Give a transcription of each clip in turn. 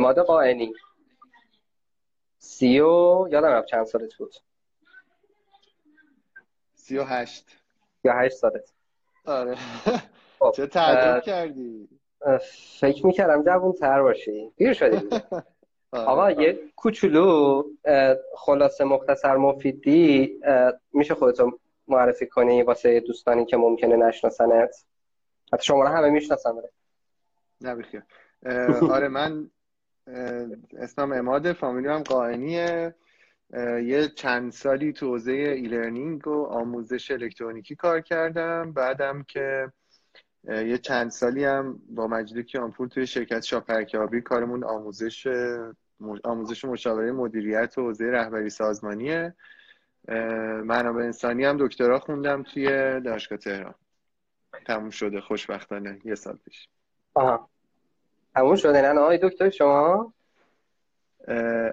اماد قائنی. سی و یادم رفت چند سالت بود. سی و هشت. یا هشت سالت. آره. خب، چه تعریف کردی. فکر می‌کردم جوون تر باشی. دیر شدی. آره. آقا یه کوچولو خلاصه مختصر مفیدی میشه خودتو معرفی کنی واسه دوستانی که ممکنه نشناسنت؟ حتی شما رو همه می‌شناسن. نه بخیر. آره من اه، اسمم عماد فامیلی هم قائنیه. یه چند سالی تو حوزه e-learning و آموزش الکترونیکی کار کردم. بعدم که یه چند سالی هم با مجید کیانپور توی شرکت شاپرکیابی کارمون آموزش آموزش مشاوره مدیریت و حوزه رهبری سازمانیه. منابع انسانی هم دکترا خوندم توی دانشگاه تهران. تموم شده خوشبختانه. یه سال پیش. آها. تموم شده نه آقای دکتر شما؟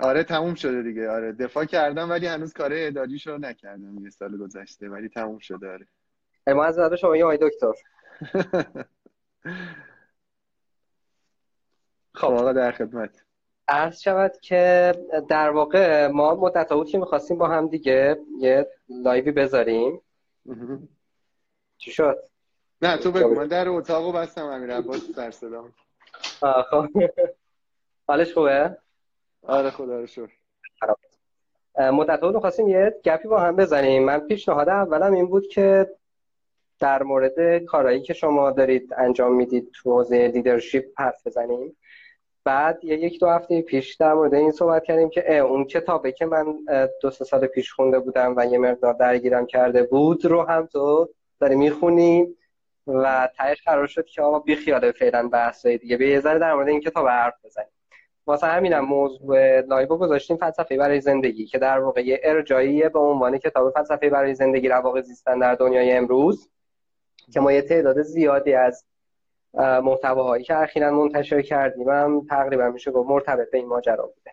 آره تموم شده دیگه آره دفاع کردم ولی هنوز کار اداریش رو نکردم یه سال گذشته ولی تموم شده آره. ما از نظر شما یه آقای دکتر. خب آقا در خدمت. عرض شود که در واقع ما مدت بود که می‌خواستیم با هم دیگه یه live ی بذاریم. چی شد؟ نه تو بگو من در اتاقو بستم امیر عباس سر خب. حالش خوبه؟ آره خدا رو شکر. مدت بود می‌خواستیم یه گپی با هم بزنیم. من پیشنهاد اولم این بود که در مورد کارهایی که شما دارید انجام می‌دید تو حوزه leadership حرف بزنیم. بعد یه یک دو هفته پیش در مورد این صحبت کردیم که اه، اون کتابی که من دو سه سال پیش خونده بودم و یه مقدار درگیرم کرده بود رو هم تو داری می‌خونی. و تهش قرار شد که آقا بی خیال فعلا بحثای دیگه. به یه ذره در مورد این کتاب حرف بزنیم. واسه همینم موضوع live گذاشتیم فلسفه برای زندگی که در واقع یه ارجاعیه به عنوان کتاب فلسفه برای زندگی رواقی زیستن در دنیای امروز که ما یه تعداد زیادی از اه، محتواهایی که اخیرا منتشر کردیم هم تقریبا میشه گفت مرتبط به این ماجرا بوده.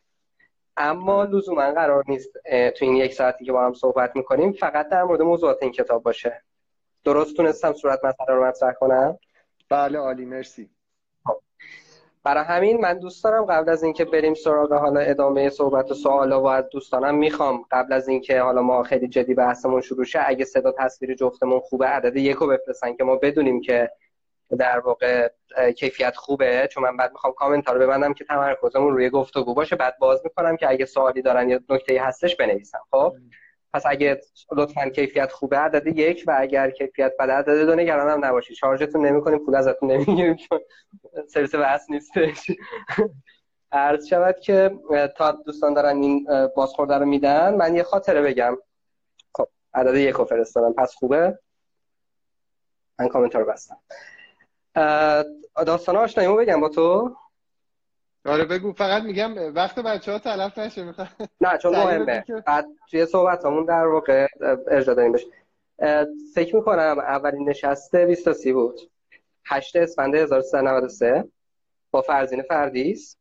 اما لزوما قرار نیست تو این یک ساعتی که با هم صحبت می‌کنیم فقط در مورد موضوعات این کتاب باشه. درست تونستم صورت مسئله رو مطرح کنم؟ بله عالی مرسی. برای همین من دوست دارم قبل از اینکه بریم سراغ حالا ادامه صحبت و سوالا و از دوستانم می‌خوام قبل از اینکه حالا ما خیلی جدی بحثمون شروع شه اگه صدا تصویر جفتمون خوبه عدد یکو بفرستن که ما بدونیم که در واقع کیفیت خوبه. چون من بعد می‌خوام کامنت رو ببندم که تمرکزمون روی گفتگو باشه. بعد باز می‌کنم که اگه سوالی دارن یا نکته هستش بنویسم خب؟ پس اگه لطفا کیفیت خوبه عدد یک و اگر کیفیت بد عدد دو نگران هم نباشید شارژتون نمی‌کنیم پول ازتون نمی‌گیریم. چون سرویس بحث نیستش عرض شود که تا دوستان دارن این بازخورده رو میدن من یه خاطره بگم. خب عدد یک رو فرستادم. پس خوبه؟ من کامنت رو بستم. داستان بگم با تو. آره بگو فقط میگم وقت بچه ها تلف نشه می‌خوام. نه چون مهمه. بعد توی صحبتامون در واقع اه، ارجاع داریم بشه فکر می‌کنم اولین نشست 20 تا 30 بود. 8 اسفند 1393 با فرزین فردیس.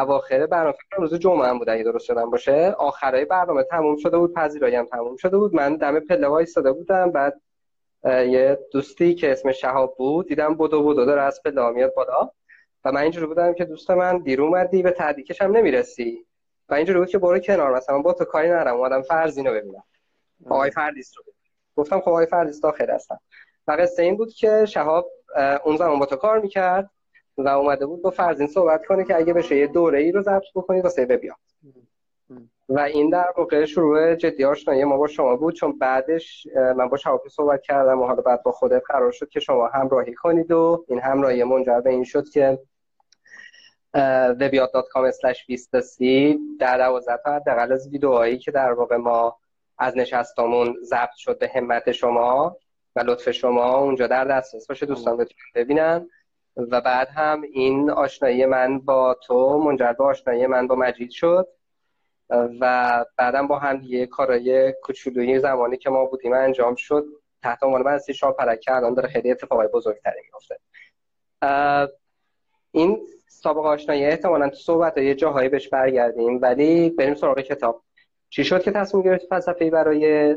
اواخر برنامه روز جمعه هم بود اگه درست شدم باشه. آخرای برنامه تموم شده بود پذیرایی هم تموم شده بود. من دم پله وایساده بودم بعد یه دوستی که اسمش شهاب بود دیدم بدو بدو داره از پله ها میاد بالا. و من اینجوری بودم که دوست من دیر اومدی به تهدیکش هم نمی‌رسی. و اینجوری بود که برو کنار. مثلا با تو کاری ندارم. اومدم فرزین رو ببینم. آقای فردیس رو گفتم خب آقای فردیس داخل هستم. و قصه این بود که شهاب اون زمان با تو کار می‌کرد و اومده بود با فرزین صحبت کنه که اگه بشه یه دوره ای رو ضبط بکنی واسه ببیاد و این در واقع شروع جدی آشنایی ما با شما بود. چون بعدش من با شهاب صحبت کردم و حالا بعد با خودت قرار شد که شما همراهی کنید و این همراهی منجر به این شد که webyard.com/2030 در 12 تا حداقل از ویدئوهایی که در واقع ما از نشستامون ضبط شد به همت شما و لطف شما اونجا در دسترس باشه دوستان بتونن ببینن. و بعد هم این آشنایی من با تو منجر به آشنایی من با مجید شد. و بعدم با هم دیگه کارهای کوچولویی زمانی که ما بودیم انجام شد. تحت عنوان بحثی شام پرکه الان داره خیلی اتفاقای بزرگتری میفته این سابقه آشنایی احتمالا تو صحبت یه جاهایی بهش برگردیم. ولی بریم سراغ کتاب. چی شد که تصمیم گرفتی فلسفه برای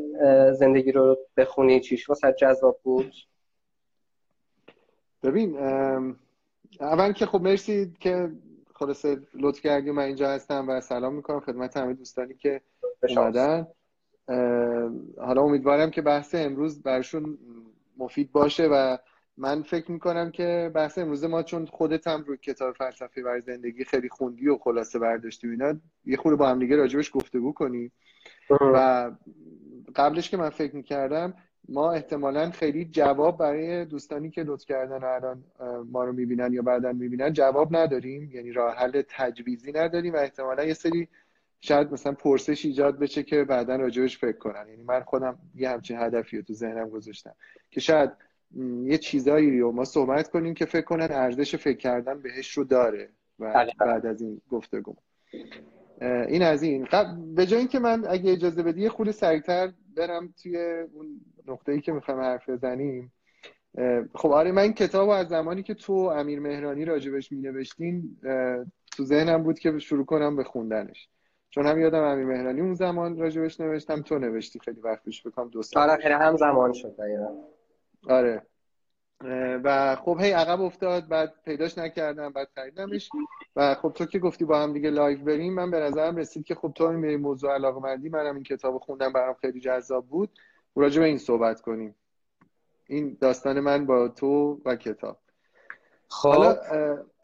زندگی رو بخونی؟ چیش واسه جذاب بود؟ ببین اول که خب مرسی که خلاصه لطف کردی من اینجا هستم و سلام می‌کنم خدمت همه دوستانی که اومدن. حالا امیدوارم که بحث امروز برشون مفید باشه و من فکر می‌کنم که بحث امروز ما چون خودت هم روی کتاب فلسفه برای زندگی خیلی خوندی و خلاصه برداشتی اینا یه خورده با هم دیگه راجبش گفتگو کنیم و قبلش که من فکر می‌کردم ما احتمالا خیلی جواب برای دوستانی که لطف کردن و الان ما رو می‌بینن یا بعدا می‌بینن جواب نداریم. یعنی راه حل تجویزی نداریم و احتمالا یه سری شاید مثلا پرسش ایجاد بشه که بعدا راجبش فکر کنن. یعنی من خودم یه همچین هدفی رو تو ذهنم گذاشتم که شاید یه چیزایی رو ما صحبت کنیم که فکر کنن ارزش فکر کردن بهش رو داره و بعد از این گفتگو. این از این. به جای اینکه من اگه اجازه بدی یه خود سریعتر برم توی اون نقطه ای که می‌خوایم حرف بزنیم. خب آره من کتاب از زمانی که تو امیر مهرانی راجبش می نوشتین تو ذهنم بود که شروع کنم به خوندنش. چون هم یادم امیر مهرانی اون زمان راجبش نوشتم تو نوشتی خیلی وقت پیش بکنم دو سال آره خیلی هم زمان شد آره. و خب هی عقب افتاد بعد پیداش نکردم بعد خریدمش. و خب تو که گفتی با هم دیگه live بریم من به نظرم رسید که خب تو این به موضوع علاقه مندی منم این کتاب خوندم برام خیلی جذاب بود. راجع به این صحبت کنیم. این داستان من با تو و کتاب. خب. حالا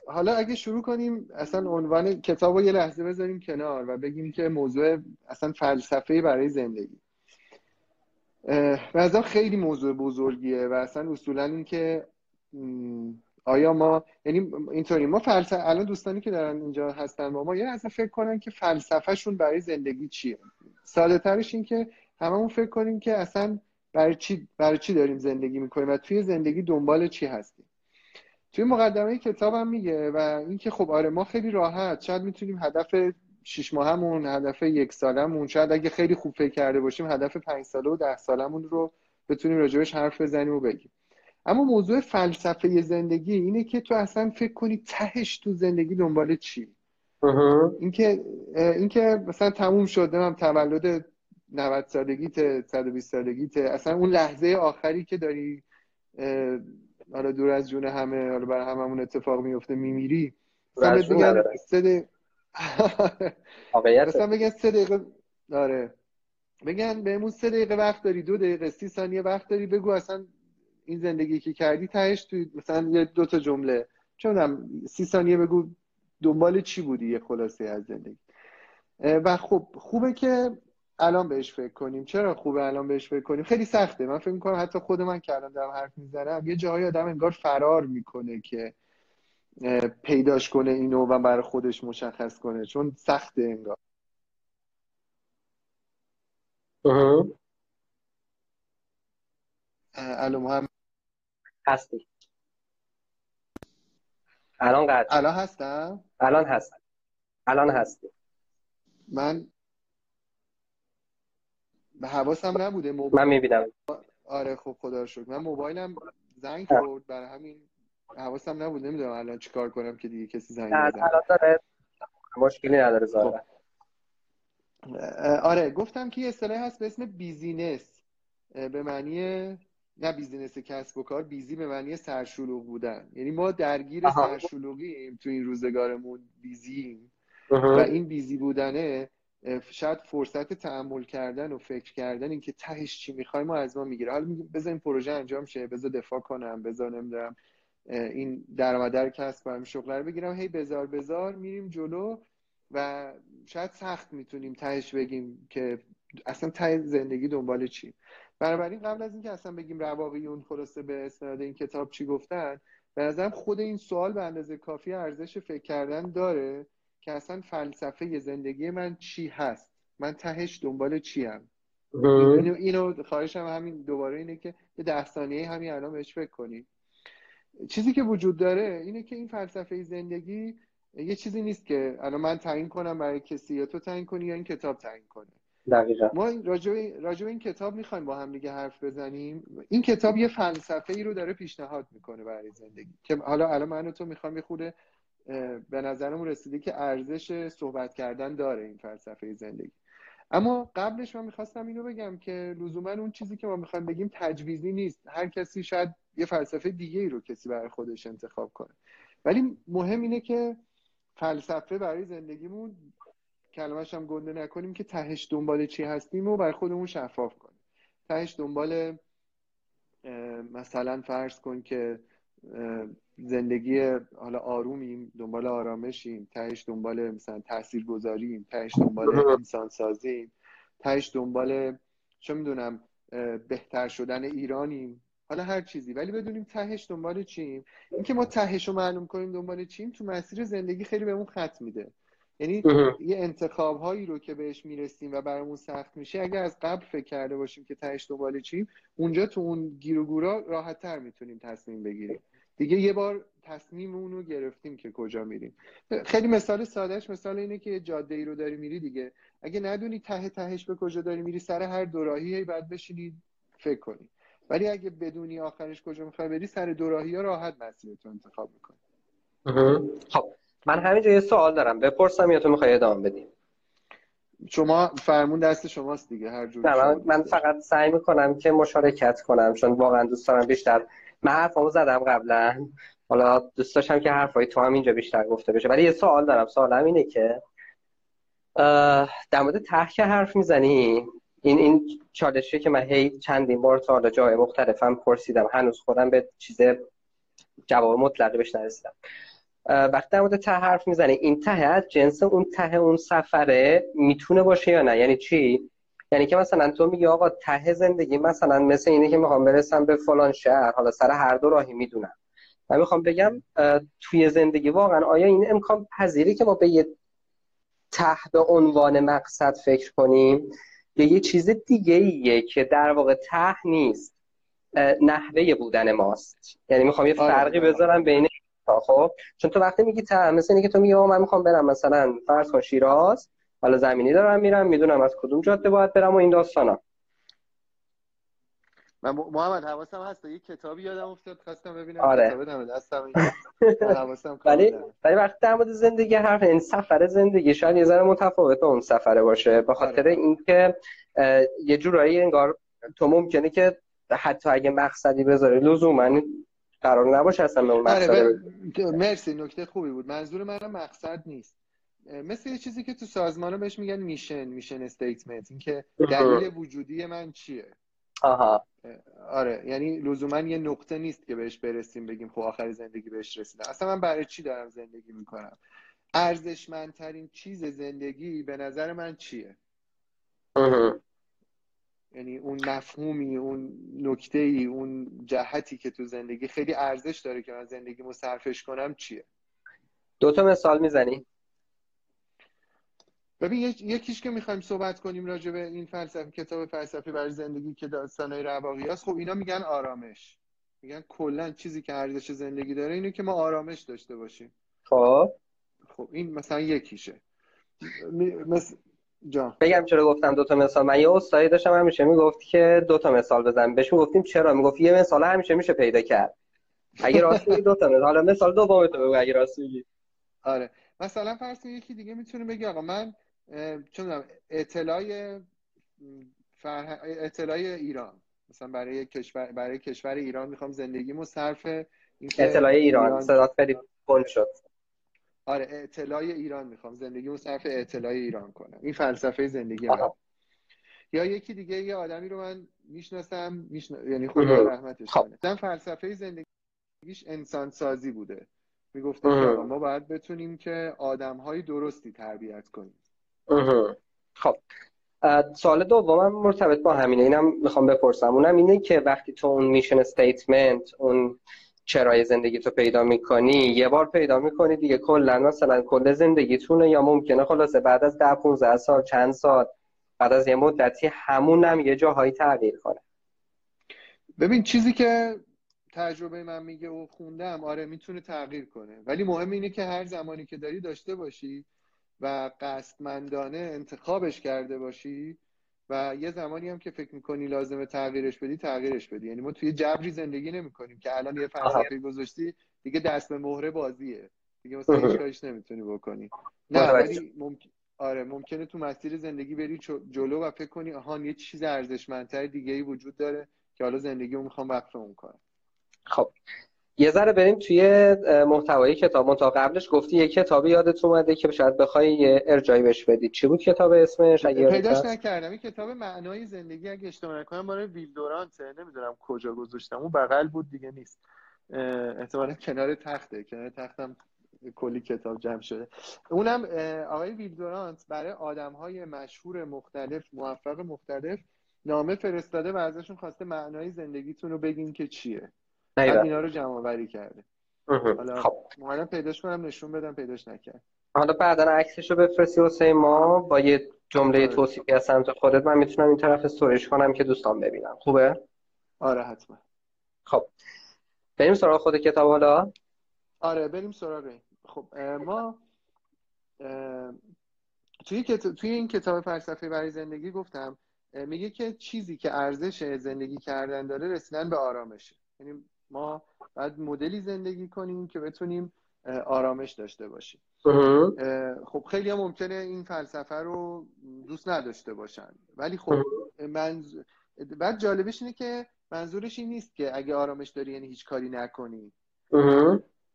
حالا اگه شروع کنیم اصلا عنوان کتاب رو یه لحظه بذاریم کنار و بگیم که موضوع اصلا فلسفه برای زندگی. به خیلی موضوع بزرگیه و اصلا اصولا این که آیا ما یعنی اینطوری ما فلسفه الان دوستانی که دارن اینجا هستن با ما یه اصلا فکر کنن که فلسفهشون برای زندگی چیه. ساده ترش این که هممون فکر کنیم که اصلا برای چی برای چی داریم زندگی می‌کنیم و توی زندگی دنبال چی هستیم. توی مقدمه کتابم میگه و اینکه خب آره ما خیلی راحت شاید می‌تونیم هدف شیش ماهمون هدف یک سالمون. شاید اگه خیلی خوب فکر کرده باشیم هدف پنج ساله و ده سالمون رو بتونیم راجبش حرف بزنیم و بگیم. اما موضوع فلسفه زندگی اینه که تو اصلا فکر کنی تهش تو زندگی دنبال چی؟ اینکه اینکه مثلا تموم شده هم تولد 90 سالگیت 120 سالگیت. اصلا اون لحظه آخری که داری حالا دور از جون همه حالا برای هممون اتفاق میفته میمیری مثلا مثلا بگن سه دقیقه داره بگن بهمون سه دقیقه وقت داری دو دقیقه سی ثانیه وقت داری بگو اصلا این زندگی که کردی تهش توی مثلا یه دو تا جمله. چون سی ثانیه بگو دنبال چی بودی یه خلاصه از زندگی. و خب خوبه که الان بهش فکر کنیم. چرا خوبه الان بهش فکر کنیم؟ خیلی سخته. من فکر می‌کنم حتی خود من که الان دارم حرف می‌زنم یه جایی آدم انگار فرار می‌کنه که پیداش کنه اینو و برای خودش مشخص کنه. چون سخته انگار. الان هم هستی. الان قد الان هستم؟ الان هست. الان هستی. من به حواسم نبوده موبایل... من می‌بینم. آره خب خدا شکر. من موبایلم زنگ خورد برای همین. حواسم نبود نمی‌دونم الان چیکار کنم که دیگه کسی زنگ داره مشکلی نداره زاره خب. آره گفتم که یه اصطلاحی هست به اسم busyness. به معنی نه business کسب و کار busy به معنی سرشلوغ بودن. یعنی ما درگیر سرشلوغیم تو این روزگارمون busy یم. و این busy بودنه شاید فرصت تأمل کردن و فکر کردن اینکه تهش چی می‌خوایم و از ما می‌گیره. حالا بذار این پروژه انجام شه بذار دفاع کنم بذار نمی‌دونم این درآمد کسب کنم شغل رو بگیرم. هی بذار بذار میریم جلو و شاید سخت می‌تونیم تهش بگیم که اصلا ته زندگی دنبال چی. بنابراین قبل از اینکه اصلا بگیم اون خلاصه به استناد این کتاب چی گفتن به نظرم خود این سوال به اندازه کافی ارزش فکر کردن داره که اصلا فلسفه زندگی من چی هست؟ من تهش دنبال چی هم اینو, اینو خواهشم همین دوباره اینه که یه ده ثانیه همین الان بهش فکر کنید چیزی که وجود داره اینه که این فلسفه زندگی یه چیزی نیست که الان من تعیین کنم برای کسی یا تو تعیین کنی یا این کتاب تعیین کنه. دقیقا. ما راجع این کتاب می‌خوایم با هم دیگه حرف بزنیم. این کتاب یه فلسفه ای رو داره پیشنهاد می‌کنه برای زندگی. که حالا الان من و تو می‌خوام یه به نظرمون رسیده که ارزش صحبت کردن داره این فلسفه زندگی. اما قبلش من می‌خواستم اینو بگم که لزوما اون چیزی که ما می‌خوایم بگیم تجویزی نیست. هر کسی شاید یه فلسفه دیگه ای رو کسی برای خودش انتخاب کنه. ولی مهم اینه که فلسفه برای زندگیمون کلمش هم گنده نکنیم که تهش دنبال چی هستیم و برای خودمون شفاف کنیم. تهش دنبال مثلا فرض کن که زندگی حالا آرومیم دنبال آرامشیم تهش دنبال مثلا تاثیر گذاریم تهش دنبال انسان سازیم تهش دنبال چه می‌دونم بهتر شدن ایرانیم. حالا هر چیزی. ولی بدونیم تهش دنبال چیم. اینکه ما تهش رو معلوم کنیم دنبال چیم تو مسیر زندگی خیلی بهمون خط میده. یعنی یه انتخاب هایی رو که بهش می‌رسیم و برامون سخت میشه اگر از قبل فکر کرده باشیم که تهش دنبال چیم اونجا تو اون گیر و گورا راحت تر می‌تونیم تصمیم بگیریم. دیگه یه بار تصمیم اون رو گرفتیم که کجا میریم. خیلی مثال سادهش مثال اینه که جاده ای رو داری میری دیگه. اگه ندونی ته تهش به کجا داری میری سر هر دوراهی بعد بشینی فکر کنی. ولی اگه بدونی آخرش کجا می‌خوای بری سر دوراهی ها راحت مسیرتو انتخاب می‌کنی. خب من همینجا یه سوال دارم. بپرسم یا تو می‌خوای ادامه بدیم شما فرمون دست شماست دیگه هر جور من, من فقط سعی می‌کنم که مشارکت کنم چون واقعا دوست دارم بیشتر من حرفامو زدم قبلا. حالا دوست داشتم که حرفای تو هم اینجا بیشتر گفته بشه. ولی یه سوال دارم. سوالم اینه که در مورد که حرف می‌زنی؟ این این چالشی که من هی چندین بار تا حالا جای مختلفم پرسیدم. هنوز خودم به چیز جواب مطلقی بهش نرسیدم. وقتی در مورد ته حرف می‌زنی این ته از جنس اون ته اون سفره می‌تونه باشه یا نه؟ یعنی چی؟ یعنی که مثلا تو میگی آقا ته زندگی مثلا مثل اینه که می‌خوام برسم به فلان شهر حالا سر هر دو راهی می‌دونم. من می‌خوام بگم توی زندگی واقعا آیا این امکان پذیری که ما به یه ته به عنوان مقصد فکر کنیم؟ یا یه چیز دیگه ایه که در واقع ته نیست. نحوه بودن ماست. یعنی می‌خوام یه آره، فرقی. بذارم بین خب؟ چون تو وقتی میگی ته مثل اینه که تو میگی من می‌خوام برم مثلا فرض کن شیراز حالا زمینی دارم میرم می‌دونم از کدوم جاده باید برم و این داستانا. من محمد حواسم هست؟ یه کتابی یادم افتاد خواستم ببینم آره. کتاب دستم ولی ولی وقتی در مورد زندگی حرف این سفر زندگی شاید یه ذره متفاوت اون سفره باشه. به خاطر آره. اینکه یه جورایی انگار تو ممکنه که حتی اگه مقصدی بذاری لزوما قرار نباشه اصلا به اون آره، مقصد مرسی نکته خوبی بود. منظور من مقصد نیست. مثل یه چیزی که تو سازمان بهش میگن میشن میشن استیتمنت اینکه دلیل وجودی من چیه؟ آها. آره یعنی لزوما یه نقطه نیست که بهش برسیم بگیم خب آخر زندگی بهش رسیدم اصلا من برای چی دارم زندگی می‌کنم؟ ارزشمندترین چیز زندگی به نظر من چیه؟ یعنی اون مفهومی اون نکته ای اون جهتی که تو زندگی خیلی ارزش داره که من زندگیمو صرفش کنم چیه؟ دو تا مثال می‌زنی؟ ببین یکیش که می‌خوایم صحبت کنیم راجع به این فلسفه کتاب فلسفی برای زندگی که داستانهای رواقی هست خب اینا میگن آرامش. میگن کلا چیزی که ارزش زندگی داره اینه که ما آرامش داشته باشیم. خب. خب این مثلا یکیشه. مثل جا. بگم چرا گفتم دوتا مثال. من یه استادی داشتم همیشه می‌گفت که دوتا مثال بزن. بهش می‌گفتیم چرا؟ می‌گفت یه مثال همیشه میشه پیدا کرد. اگه راست میگی دوتا مثال. حالا مثال دوم تو بگو اگه راست میگی. آره. مثلا فرض یکی دیگه می‌تونه بگه آقا من چون اطلاع فرح... ایران. مثلا برای کشور برای کشور ایران می‌خوام زندگیمو صرف اطلاع ایران, ایران... صدات خیلی شد. آره اطلاع ایران می‌خوام زندگیمو صرف اطلاع ایران کنم. این فلسفه زندگی من. یا یکی دیگه یه آدمی رو من می‌شناسم میشن... یعنی خدا رحمتش خب. کنه. فلسفه زندگیش انسان سازی بوده. می‌گفته ما باید بتونیم که آدم های درستی تربیت کنیم. خب. سوال دومم مرتبط با همینه. اینم می‌خوام بپرسم. اونم اینه که وقتی تو اون میشن استیتمنت اون چرای زندگی تو پیدا می‌کنی یه بار پیدا می‌کنی دیگه کلا مثلا کل زندگیتونه یا ممکنه خلاصه بعد از ده 15 سال چند سال بعد از یه مدتی همون هم یه جاهایی تغییر کنه. ببین چیزی که تجربه من میگه و خوندم آره می‌تونه تغییر کنه. ولی مهم اینه که هر زمانی که داری داشته باشی و قصدمندانه انتخابش کرده باشی و یه زمانی هم که فکر می‌کنی لازمه تغییرش بدی تغییرش بدی. یعنی ما توی جبری زندگی نمی‌کنیم که الان یه فلسفه گذاشتی دیگه دست به مهره بازیه. دیگه مثلا هیچ کاریش نمی‌تونی بکنی. نه ولی ممکن آره ممکنه تو مسیر زندگی بری جلو و فکر کنی آها یه چیز ارزشمندتر دیگه ای وجود داره که حالا زندگی رو می‌خوام وقف اون کنم خب. یه ذره بریم توی محتوای کتاب. منتها قبلش گفتی یه کتابی یادت اومده که شاید بخوای یه ارجایی بهش بدی. چی بود کتاب اسمش؟ اگه پیداش نکردم. این کتاب معنای زندگی اگه اشتباه نکنم برای ویل دورانته نمی‌دونم کجا گذاشتم. اون بغل بود دیگه نیست. احتمالا کنار تخته. کنار تختم کلی کتاب جمع شده. اونم آقای ویل دورانت برای آدم های مشهور مختلف موفق مختلف نامه فرستاده و ازشون خواسته معنای زندگیتون رو بگین که چیه. بعد اینا رو جمع آوری کرده. حالا خب. اومدم پیداش کنم نشون بدم پیداش نکرد. حالا بعدا عکسش رو بفرستی واسه ما با یه جمله آره. توصیفی از سمت خودت. من می‌تونم این طرف استوریش کنم که دوستان ببینم خوبه؟ آره حتما. خب. بریم سراغ خود کتاب حالا. آره بریم سراغ خب ما توی, توی این کتاب فلسفه برای زندگی گفتم میگه که چیزی که ارزش زندگی کردن داره رسیدن به آرامشه. یعنی ما باید مدلی زندگی کنیم که بتونیم آرامش داشته باشیم. خب خیلی هم ممکنه این فلسفه رو دوست نداشته باشن. ولی خب منز... بعد جالبش اینه که منظورش این نیست که اگه آرامش داری یعنی هیچ کاری نکنی.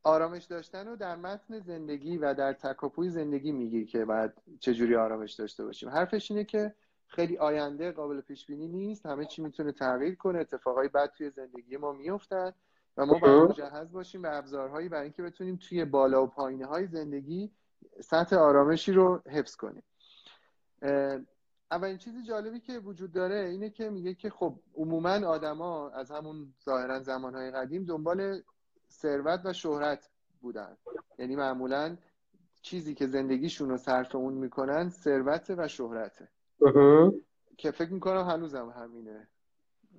آرامش داشتن رو در متن زندگی و در تکاپوی زندگی میگی که بعد چجوری آرامش داشته باشیم. حرفش اینه که خیلی آینده قابل پیش بینی نیست. همه چی می‌تونه تغییر کنه. اتفاقای بد توی زندگی ما میفتن و ما باید مجهز باشیم به ابزارهایی برای اینکه بتونیم توی بالا و پایینه های زندگی سطح آرامشی رو حفظ کنیم. اولین چیزی جالبی که وجود داره اینه که میگه که خب عموما آدما از همون ظاهرا زمانهای قدیم دنبال ثروت و شهرت بودن. یعنی معمولا چیزی که زندگیشون رو صرف اون می‌کنن ثروت و شهرته. که فکر می‌کنم هنوزم همینه.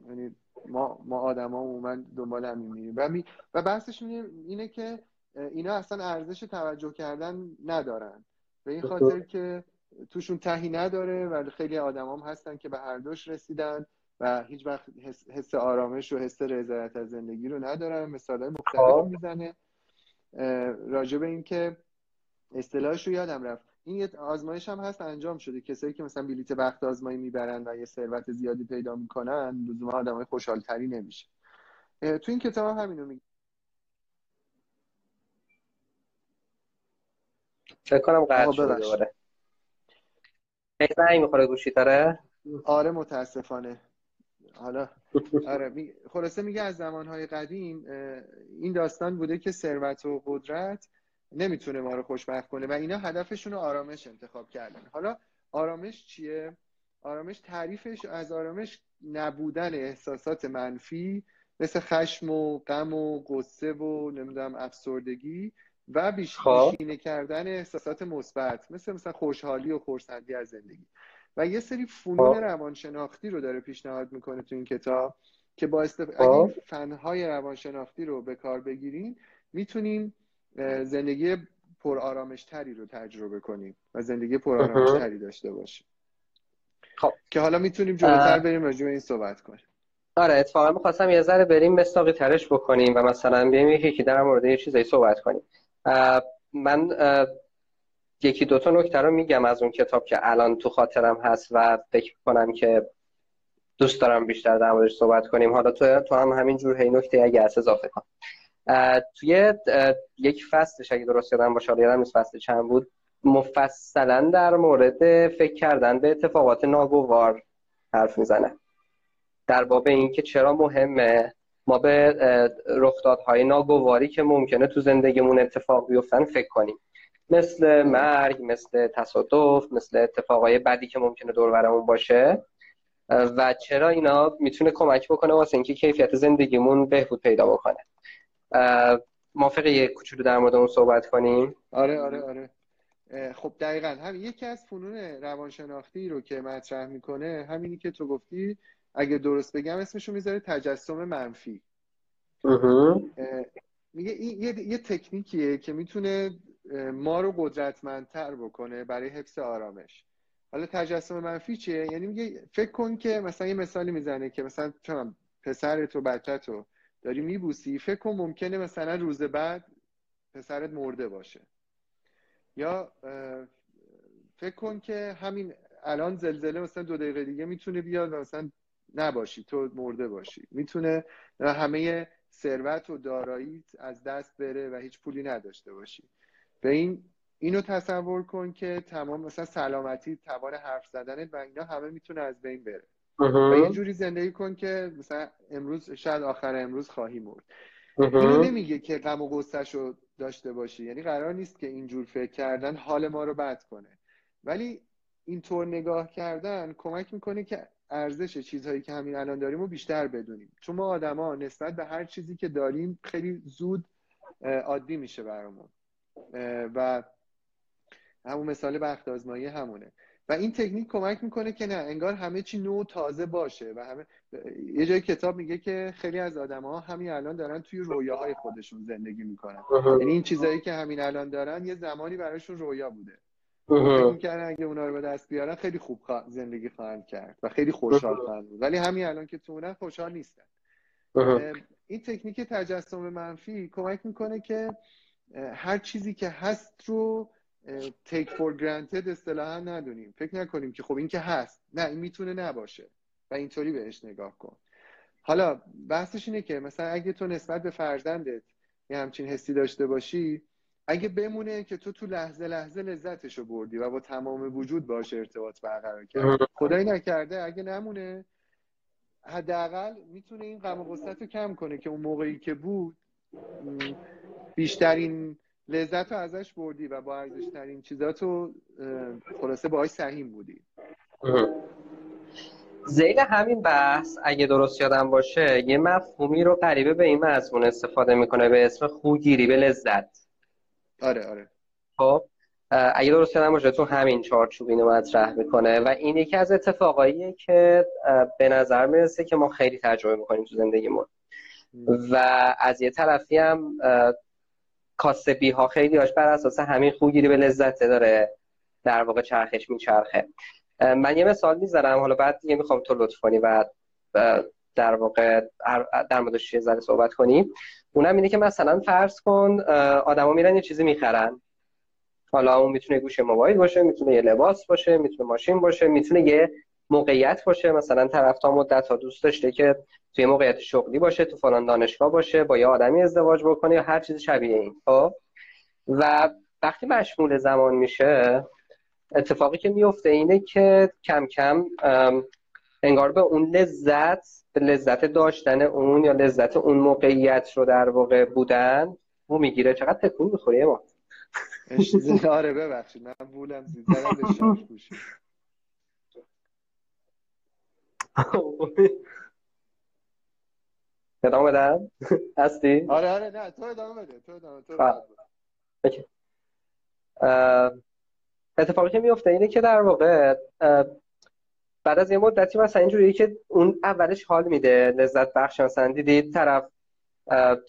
یعنی ما ما آدما عموما دنبال همین میریم و, می... و بحثش اینه که اینا اصلا ارزش توجه کردن ندارن. به این خاطر که توشون تهی نداره و خیلی آدم هم هستن که به هر دوش رسیدن و هیچ وقت حس, آرامش و حس رضایت از زندگی رو ندارن. مثال های مختلف خب. می‌زنه. راجع به این که اصطلاحش رو یادم رفت. این یه آزمایش هم هست انجام شده. کسایی که مثلا بلیت بخت آزمایی می‌برن و یه ثروت زیادی پیدا می‌کنن لزوما آدمای خوشحالتری نمیشه. تو این کتاب هم همینو میگه فکر کنم قطع شده دوباره. زنگ می‌خوره گوشی داره؟ آره متاسفانه. حالا آره خلاصه میگه از زمانهای قدیم این داستان بوده که ثروت و قدرت نمی‌تونه ما رو خوشبخت کنه و اینا هدفشون رو آرامش انتخاب کردن حالا آرامش چیه آرامش تعریفش از آرامش نبودن احساسات منفی مثل خشم و غم و قصه و نمی‌دونم افسردگی و خب. بیشینه کردن احساسات مثبت مثل مثلا خوشحالی و خورسندی از زندگی و یه سری فنون خب. روانشناختی رو داره پیشنهاد می‌کنه تو این کتاب که با استف... اگه خب. فنهای روانشناختی رو به کار بگیریم می‌تونیم زندگی پر آرامش تری رو تجربه کنیم و زندگی پر آرامش تری داشته باشیم. خب. که حالا می‌تونیم جلوتر بریم راجع به این صحبت کنیم. آره اتفاقا می‌خواستم یه ذره بریم مستاقی ترش بکنیم و مثلا بیایم یکی در مورد یه چیزایی صحبت کنیم. من یکی دوتا نکته رو میگم از اون کتاب که الان تو خاطرم هست و فکر کنم که دوست دارم بیشتر در موردش صحبت کنیم. حالا تو تو هم همین جور هی نکته اگه هست اضافه کن. توی یک فصلش اگه درست یادم باشه یادم فصل چند بود مفصلا در مورد فکر کردن به اتفاقات ناگوار حرف می‌زنه. در باب اینکه چرا مهمه ما به رخدادهای ناگواری که ممکنه تو زندگیمون اتفاق بیفتن فکر کنیم. مثل مرگ مثل تصادف مثل اتفاقای بدی که ممکنه دور باشه. و چرا اینا می‌تونه کمک بکنه واسه اینکه کیفیت زندگیمون بهبود پیدا بکنه. موافق یه کوچولو در مورد اون صحبت کنیم؟ آره آره آره. خب دقیقا. هم یکی از فنون روانشناختی رو که مطرح می‌کنه همینی که تو گفتی اگه درست بگم اسمشو می‌ذاره تجسم منفی. میگه این یه, یه تکنیکیه که می‌تونه ما رو قدرتمندتر بکنه برای حفظ آرامش. حالا تجسم منفی چیه؟ یعنی میگه فکر کن که مثلا یه مثالی می‌زنه که مثلا چون پسرت و بچه تو. داری میبوسی. فکر کن ممکنه مثلا روز بعد پسرت مرده باشه. یا فکر کن که همین الان زلزله مثلا دو دقیقه دیگه می‌تونه بیاد و مثلا نباشی تو مرده باشی. می‌تونه همه ثروت و دارایی از دست بره و هیچ پولی نداشته باشی. به این اینو تصور کن که تمام مثلا سلامتی توان حرف زدن و اینا همه می‌تونه از بین بره. و یه جوری زندگی کن که مثلا امروز شاید آخر امروز خواهی مرد. اینو نمیگه که غم و غصهش رو داشته باشی. یعنی قرار نیست که اینجور فکر کردن حال ما رو بد کنه. ولی اینطور نگاه کردن کمک می‌کنه که ارزش چیزهایی که همین الان داریم رو بیشتر بدونیم. چون ما آدما نسبت به هر چیزی که داریم خیلی زود عادی میشه برامون. و همون مثال بخت آزمایی همونه. و این تکنیک کمک می‌کنه که نه انگار همه چی نو تازه باشه و همه یه جای کتاب میگه که خیلی از آدم ها همین الان دارن توی رویاهای خودشون زندگی می‌کنن. یعنی این چیزایی که همین الان دارن یه زمانی براشون رویا بوده. می‌کردن اگه اونا رو به دست بیارن خیلی خوب زندگی خواهند کرد و خیلی خوشحال خواهند بود. ولی همین الان که تو خوشحال نیستن. این تکنیک تجسم منفی کمک می‌کنه که هر چیزی که هست رو take for granted اصطلاحا ندونیم. فکر نکنیم که خب این که هست. نه این می‌تونه نباشه. و اینطوری بهش نگاه کن. حالا بحثش اینه که مثلا اگه تو نسبت به فرزندت یه همچین حسی داشته باشی اگه بمونه که تو تو لحظه لحظه لذتشو بردی و با تمام وجود باش ارتباط برقرار کرد خدایی نکرده اگه نمونه حداقل می‌تونه این غم و رو کم کنه که اون موقعی که بود بیشترین لذت رو ازش بردی و با ارزشترین چیزات رو خلاصه باهاش سهیم بودی. زیل همین بحث اگه درست یادم باشه یه مفهومی رو قریبه به این مضمون استفاده می‌کنه به اسم خوگیری به لذت. آره آره. خب اگه درست یادم باشه تو همین چارچوب اینو مطرح می‌کنه و این یکی از اتفاقاییه که به نظر می‌رسه که ما خیلی تجربه می‌کنیم تو زندگیمون. و از یه طرفی هم کاسبی ها خیلی هاش بر اساس همین خوگیری به لذت داره در واقع چرخش میچرخه. من یه مثال می‌زنم. حالا بعد دیگه می‌خوام تو لطف کنی و در واقع در موردش یه ذره صحبت کنیم اونم اینه که مثلا فرض کن آدما میرن یه چیزی می‌خرن. حالا اون می‌تونه گوشه موبایل باشه می‌تونه یه لباس باشه می‌تونه ماشین باشه می‌تونه یه موقعیت باشه. مثلا طرف تا مدت ها دوست داشته که توی موقعیت شغلی باشه تو فلان دانشگاه باشه با یه آدمی ازدواج بکنه یا هر چیز شبیه این خب؟ و وقتی مشمول زمان میشه اتفاقی که میفته اینه که کم کم انگار به اون لذت به لذت داشتن اون یا لذت اون موقعیت رو در واقع بودن او می‌گیره. چقدر تکون می‌خوری ما آره ببخشید من بولم شاش ادامه بدم؟ هستی؟ آره آره نه تو ادامه بده تو ادامه تو اتفاقی که میفته اینه که در واقع بعد از یه مدتی مثلا اینجوریه که اون اولش حال میده لذت بخش مثلا دیدید طرف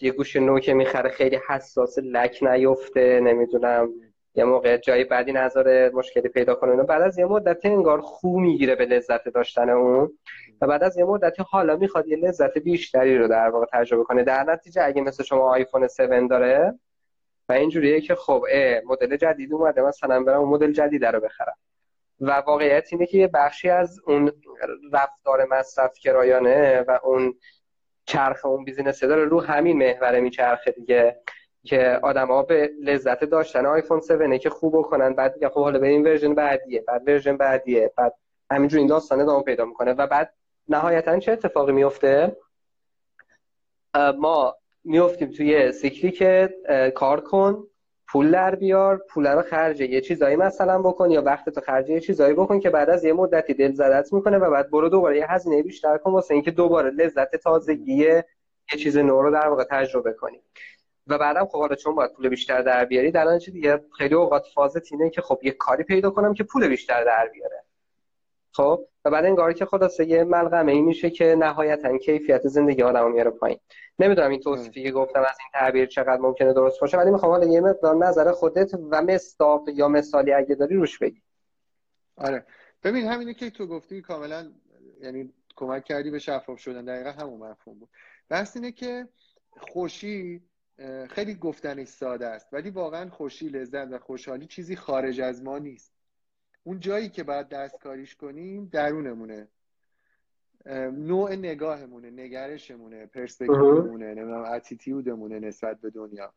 یه گوش نو که می‌خره خیلی حساس لک نیفته نمی‌دونم. یه موقع جایی بعدی نظر مشکلی پیدا کنه بعد از یه مدت انگار خو می‌گیره به لذت داشتن اون و بعد از یه مدتی حالا می‌خواد یه لذت بیشتری رو در واقع تجربه کنه. در نتیجه اگه مثل شما آیفون 7 داره و اینجوریه که خب مدل جدید اومده مثلا برم اون مدل جدید رو بخرم. و واقعیت اینه که یه بخشی از اون رفتار مصرف‌گرایانه و اون چرخ اون business داره رو همین محوره میچرخه دیگه. که آدما به لذت داشتن آیفون 7 که خو بکنن بعد دیگه خب حالا به این ورژن بعدیه بعد ورژن بعدیه بعد همینجور این داستان ادامه پیدا می‌کنه و بعد نهایتا چه اتفاقی میفته ما میفتیم توی سیکلی که کار کن پول در بیار پول رو خرج یه چیزایی مثلا بکن یا وقت تو خرج یه چیزایی بکن که بعد از یه مدتی دل زدت می‌کنه و بعد برو دوباره یه هزینه بیشتر کن واسه اینکه دوباره لذت تازگی یه چیز نو رو در واقع تجربه کنی. و بعدم خب حالا چون باید پول بیشتر در بیاری در چه دیگه خیلی اوقات فازت اینه که خب یه کاری پیدا کنم که پول بیشتر در بیاره. خب؟ و بعد انگار که خلاصه یه ملغمه ای میشه که نهایتا کیفیت زندگی آدمو میاره پایین. نمی‌دونم این توصیفی که گفتم از این تعبیر چقدر ممکنه درست باشه ولی می‌خوام حالا یه مقدار نظر خودت و مصداق یا مثالی اگه داری روش بگی. آره. ببین همینه که تو گفتی کاملا یعنی کمک کردی به شفاف شدن. دقیقا همون مفهوم بود. بحث اینه که خوشی خیلی گفتنش ساده است ولی واقعا خوشی لذت و خوشحالی چیزی خارج از ما نیست. اون جایی که باید دستکاریش کنیم درونمونه. نوع نگاهمونه نگرشمونه پرسپکتیومونه نمی‌دونم اتیتیودمونه نسبت به دنیا.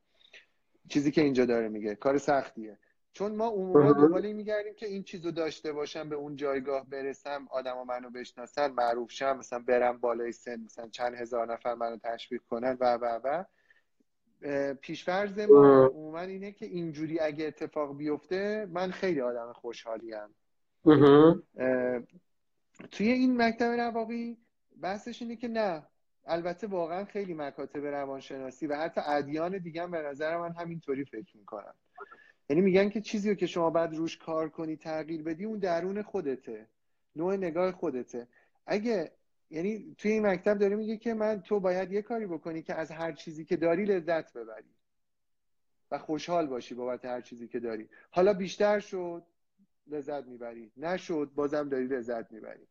چیزی که اینجا داره میگه کار سختیه. چون ما عموما دنبال میگردیم که این چیزو داشته باشم به اون جایگاه برسم آدما منو بشناسن معروف شم مثلا برم بالای سن مثلا چند هزار نفر منو تشویق کنن و و و. پیشفرز ما عموما اینه که اینجوری اگه اتفاق بیفته من خیلی آدم خوشحالیم. توی این مکتب رواقی بحثش اینه که نه البته واقعا خیلی مکاتب روانشناسی و حتی ادیان دیگه به نظر من همینطوری فکر می‌کنن. یعنی میگن که چیزی رو که شما بعد روش کار کنی تغییر بدی اون درون خودته نوع نگاه خودته. اگه یعنی توی این مکتب داره میگه که من تو باید یه کاری بکنی که از هر چیزی که داری لذت ببری و خوشحال باشی بابت هر چیزی که داری. حالا بیشتر شد لذت می‌بری نشد بازم داری لذت می‌بری.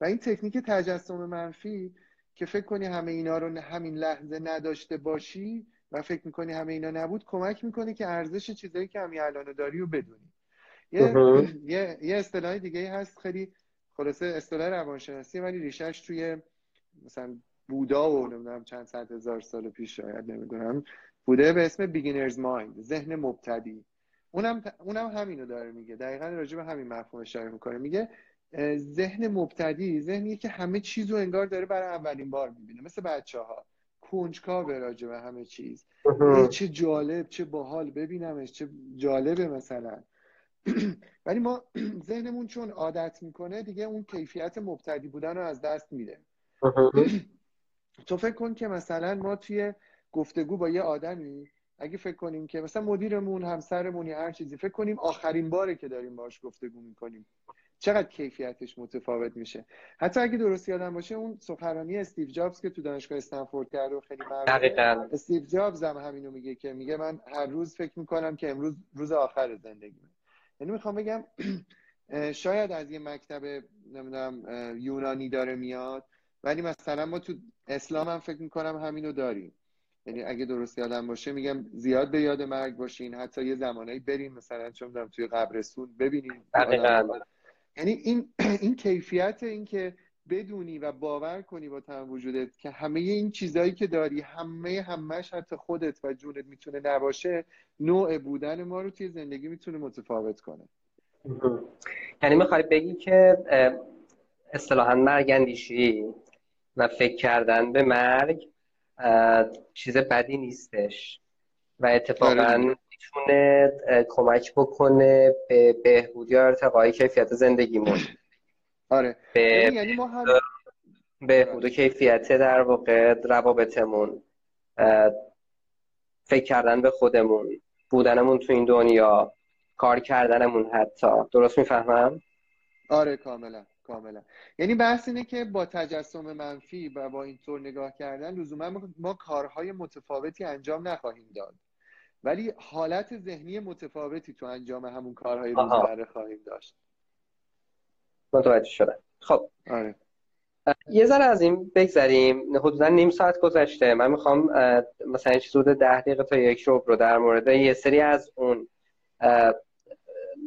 و این تکنیک تجسم منفی که فکر کنی همه اینا رو همین لحظه نداشته باشی و فکر می‌کنی همه اینا نبود کمک می‌کنه که ارزش چیزایی که همین الان داری رو بدونی. یه یه یه اصطلاح دیگه هست خیلی خلاصه اصطلاح روانشناسی ولی ریشش توی مثلا بودا و نمی‌دونم چند صد هزار سال پیش شاید نمی‌دونم بوده به اسم بیگینرز مایند ذهن مبتدی. اونم اونم همینو داره میگه. دقیقا راجع به همین مفهوم اشاره می‌کنه. میگه ذهن مبتدی ذهنیه که همه چیز رو انگار داره برای اولین بار می‌بینه. مثل بچه ها کنجکاو راجع به همه چیز. چه جالب چه باحال. ببینمش چه جالبه مثلا. ولی ما ذهنمون چون عادت می‌کنه دیگه اون کیفیت مبتدی بودن رو از دست میده. تو فکر کن که مثلا ما توی گفتگو با یه آدمی اگه فکر کنیم که مثلا مدیرمون همسرمون یا هر چیزی فکر کنیم آخرین باره که داریم باش گفتگو می‌کنیم. چقدر کیفیتش متفاوت میشه؟ حتی اگه درست یادم باشه اون سخنرانی استیو جابز که تو دانشگاه استنفورد کرد و خیلی دقیقاً. استیو جابز هم همینو میگه که میگه من هر روز فکر می‌کنم که امروز روز آخر زندگیمه. یعنی می‌خوام بگم شاید از یه مکتب نمی‌دونم یونانی داره میاد ولی مثلا ما تو اسلام هم فکر می‌کنم همینو داریم. یعنی اگه درست یادم باشه میگم زیاد به یاد مرگ باشین حتی یه زمانایی بریم مثلا چون توی قبرستون ببینیم یعنی این این کیفیت این که بدونی و باور کنی با تمام وجودت که همه این چیزهایی که داری همه همش حتی خودت و جونت می‌تونه نباشه نوع بودن ما رو توی زندگی می‌تونه متفاوت کنه یعنی می‌خوای بگی که اصطلاحا مرگ اندیشی و فکر کردن به مرگ چیز بدی نیستش و اتفاقا آره. می‌تونه کمک بکنه به بهبودی و ارتقای کیفیت زندگیمون آره. به یعنی ما هم بهبود و کیفیت در واقع روابطمون فکر کردن به خودمون بودنمون تو این دنیا کار کردنمون حتی. درست می‌فهمم؟ آره کاملا کاملا. یعنی بحث اینه که با تجسم منفی و با اینطور نگاه کردن لزوما ما کارهای متفاوتی انجام نخواهیم داد. ولی حالت ذهنی متفاوتی تو انجام همون کارهای روزمره خواهیم داشت. متوجه شدم. خب. آره. یه ذره از این بگذریم. حدودا نیم ساعت گذشته. من می‌خوام مثلا چیز حدود ده دقیقه تا یک روب رو در مورد یه سری از اون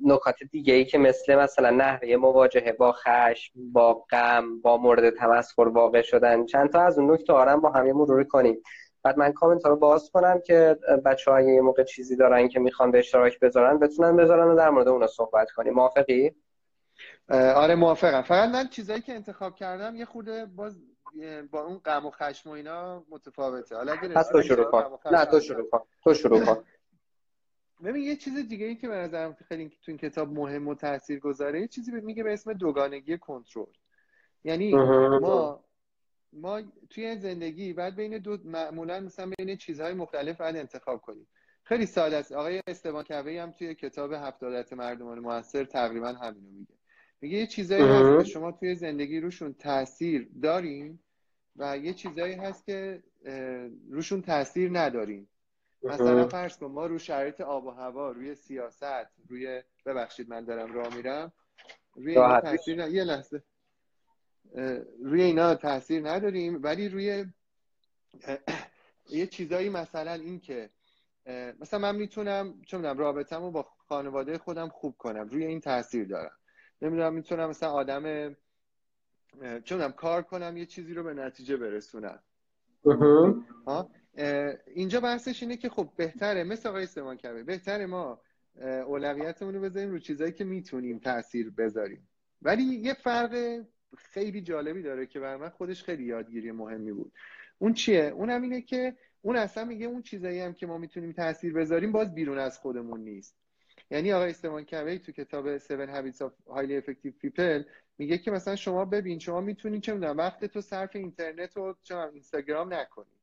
نکات دیگه ای که مثل مثلا نحوه مواجهه با خشم با غم با مورد تمسخر واقع شدن. چند تا از اون نکته آرم با هم مرور کنیم. بعد من کامنت رو باز کنم که بچه های یه موقع چیزی دارن که می‌خوان به اشتراک بذارن بتونن بذارن و در مورد اونا صحبت کنیم. موافقی؟ آره موافقم. فقط من چیزایی که انتخاب کردم یه خورده باز با اون غم و خشم و اینا متفاوته. حالا اگه تو شروع کن. نه تو شروع کن. تو شروع کن. ببین یه چیز دیگه ای که به نظرم خیلی تو این کتاب مهم و تاثیر گذاره یه چیزی میگه به اسم دوگانگی کنترل. یعنی ما ما توی زندگی بعد بین دو معمولا مثلا بین چیزهای مختلف باید انتخاب کنیم. خیلی ساده است. آقای استوان کوی هم توی کتاب هفت مردمان موثر تقریبا همینو میگه. میگه یه چیزایی هست که شما توی زندگی روشون تاثیر دارین و یه چیزایی هست که روشون تاثیر ندارین. مثلا فرض کن ما رو شرایط آب و هوا روی سیاست روی ببخشید من دارم راه میرم روی تاثیر یه لحظه. روی اینا تاثیر نداریم ولی روی یه چیزایی مثلا این که مثلا من می‌تونم چه می‌دونم رابطه‌مو با خانواده خودم خوب کنم روی این تاثیر دارم. نمی‌دونم می‌تونم مثلا آدم چونم کار کنم یه چیزی رو به نتیجه برسونم. اینجا بحثش اینه که خب بهتره مثل آقای استمان کرده بهتره ما اولویتمون رو بذاریم رو چیزایی که می‌تونیم تاثیر بذاریم. ولی یه فرق خیلی جالبی داره که بر من خودش خیلی یادگیری مهمی بود. اون چیه؟ اون هم اینه که اون اصلا میگه اون چیزایی هم که ما می‌تونیم تاثیر بذاریم باز بیرون از خودمون نیست. یعنی آقای استوان کوی تو کتاب 7 Habits of Highly Effective People میگه که مثلا شما ببین شما می‌تونی چه می‌دونم وقت تو صرف اینترنت و چه اینستاگرام نکنی.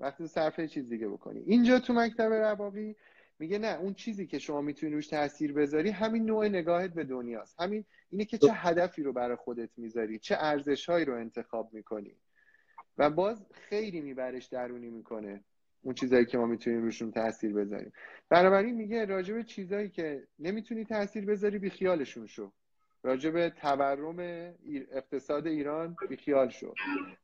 وقت تو صرف چیز دیگه بکنی. اینجا تو مکتب ربابی میگه نه اون چیزی که شما می‌تونی روش تاثیر بذاری همین نوع نگاهت به دنیاست. همین اینه که چه هدفی رو برای خودت می‌ذاری چه ارزشهایی رو انتخاب می‌کنی. و باز خیلی میبرش درونی می‌کنه. اون چیزایی که ما می‌تونیم روشون تاثیر بذاریم. بنابراین میگه راجع به چیزایی که نمی‌تونی تاثیر بذاری بی خیالشون شو. راجع به تورم اقتصاد ایران بیخیال شو.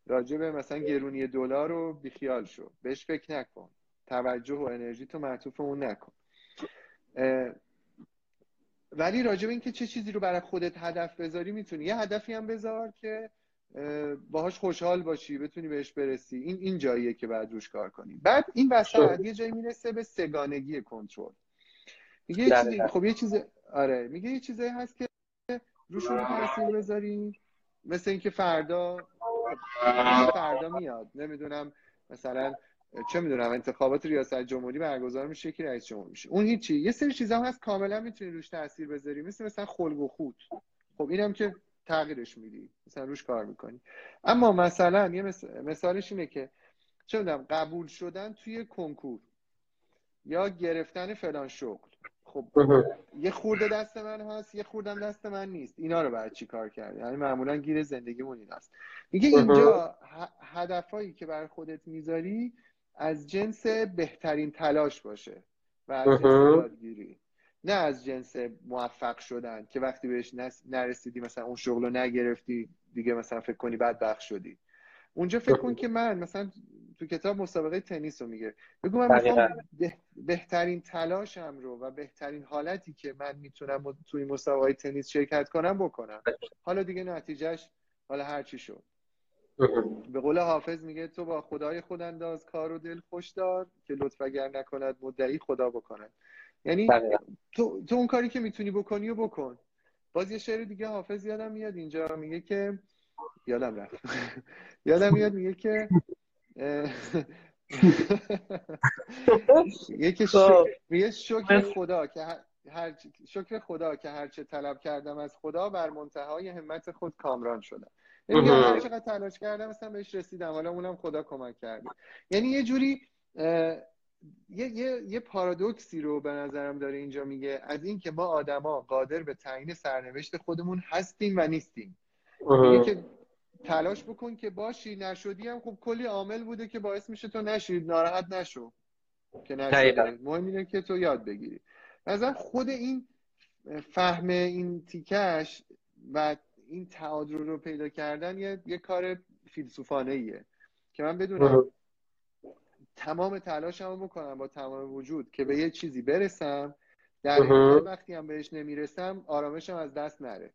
راجع به مثلا گرونی دلار رو بیخیال شو. بهش فکر نکن. توجه و انرژی تو معطوف اون نکن. ولی راجع به اینکه چه چیزی رو برای خودت هدف بذاری می‌تونی. یه هدفی هم بذار که باهاش خوشحال باشی بتونی بهش برسی. این این جاییه که بعد روش کار کنی بعد این وسط یه جایی می‌رسه به سگانگی کنترل. میگه یه چیزی خب یه چیز آره میگه یه چیزایی هست که روشون تاثیر بذاری. مثل اینکه فردا فردا میاد. نمی‌دونم مثلا چه می‌دونم انتخابات ریاست جمهوری برگزار میشه که رئیس جمهور میشه. اون هیچی. یه سری چیزا هست کاملا می‌تونی روش تاثیر بذاری. مثل مثلا خلق و خود. خب اینم که تغییرش میدی. مثلا روش کار می‌کنی. اما مثلا یه مثالش اینه که چه می‌دونم قبول شدن توی کنکور یا گرفتن فلان شغل. خب یه خورده دست من هست یه خوردم دست من نیست. اینا رو باید چی کار کرد؟ یعنی معمولا گیر زندگیمون این هست. میگه اینجا هدفهایی که بر خودت می‌ذاری از جنس بهترین تلاش باشه و از جنس یادگیری نه از جنس موفق شدن که وقتی بهش نرسیدی مثلا اون شغل رو نگرفتی دیگه مثلا فکر کنی بخش شدی. اونجا فکر کن که من مثلا تو کتاب مسابقه تنیس رو میگه. بگو من می‌خوام بهترین تلاشم رو و بهترین حالتی که من می‌تونم توی مسابقه تنیس شرکت کنم بکنم. حالا دیگه نتیجهش حالا هر چی شد. به قول حافظ میگه تو با خدای خود انداز کار و دل خوش دار که لطف اگر نکند مدعی خدا بکند. یعنی تو, تو اون کاری که می‌تونی بکنی و بکن. باز یه شعر دیگه حافظ یادم میاد اینجا میگه که یادم رفت. یادم میاد میگه که یکی میگه شکر خدا که هر شکر خدا که هرچه طلب کردم از خدا بر منتهای همت خود کامران شدم یعنی هر چقدر تلاش کردم مثلا بهش رسیدم حالا اونم خدا کمک کرده. یعنی یه جوری یه, یه،, یه پارادوکسی رو به نظرم داره اینجا میگه. از اینکه ما آدما قادر به تعیین سرنوشت خودمون هستیم و نیستیم. که تلاش بکن که باشی نشدی هم خب کلی عامل بوده که باعث میشه تو نشید ناراحت نشو که نشدی. مهم اینه که تو یاد بگیری. مثلا خود این فهم این تیکش و این تعادل رو پیدا کردن یه, یه کار فیلسوفانه ایه که من بدونم تمام تلاشمو بکنم با تمام وجود که به یه چیزی برسم در وقتی هم بهش نمی‌رسم آرامشم از دست نره.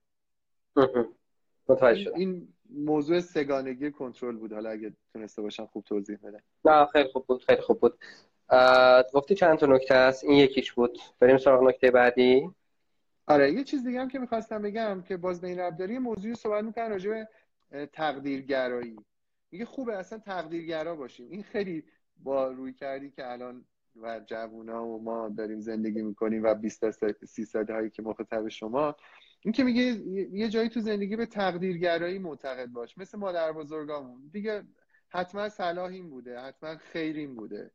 این, این موضوع سگانگی کنترل بود. حالا اگه تونسته باشم خوب توضیح بدم نه خیلی خوب بود خیلی خوب بود. گفتی چند تا نکته هست این یکیش بود. بریم سراغ نکته بعدی. آره یه چیز دیگه هم که می‌خواستم بگم که باز به این رب داری موضوعی صحبت می‌کنن راجع به تقدیرگرایی. میگه خوبه اصلا تقدیرگرا باشیم. این خیلی با روی کردی که الان و جوونا و ما داریم زندگی می‌کنیم و 20 تا 30 هایی که مخاطب شما. این که میگه یه جایی تو زندگی به تقدیرگرایی معتقد باش. مثل مادر بزرگامون. دیگه حتما صلاح این بوده. حتما خیر این بوده.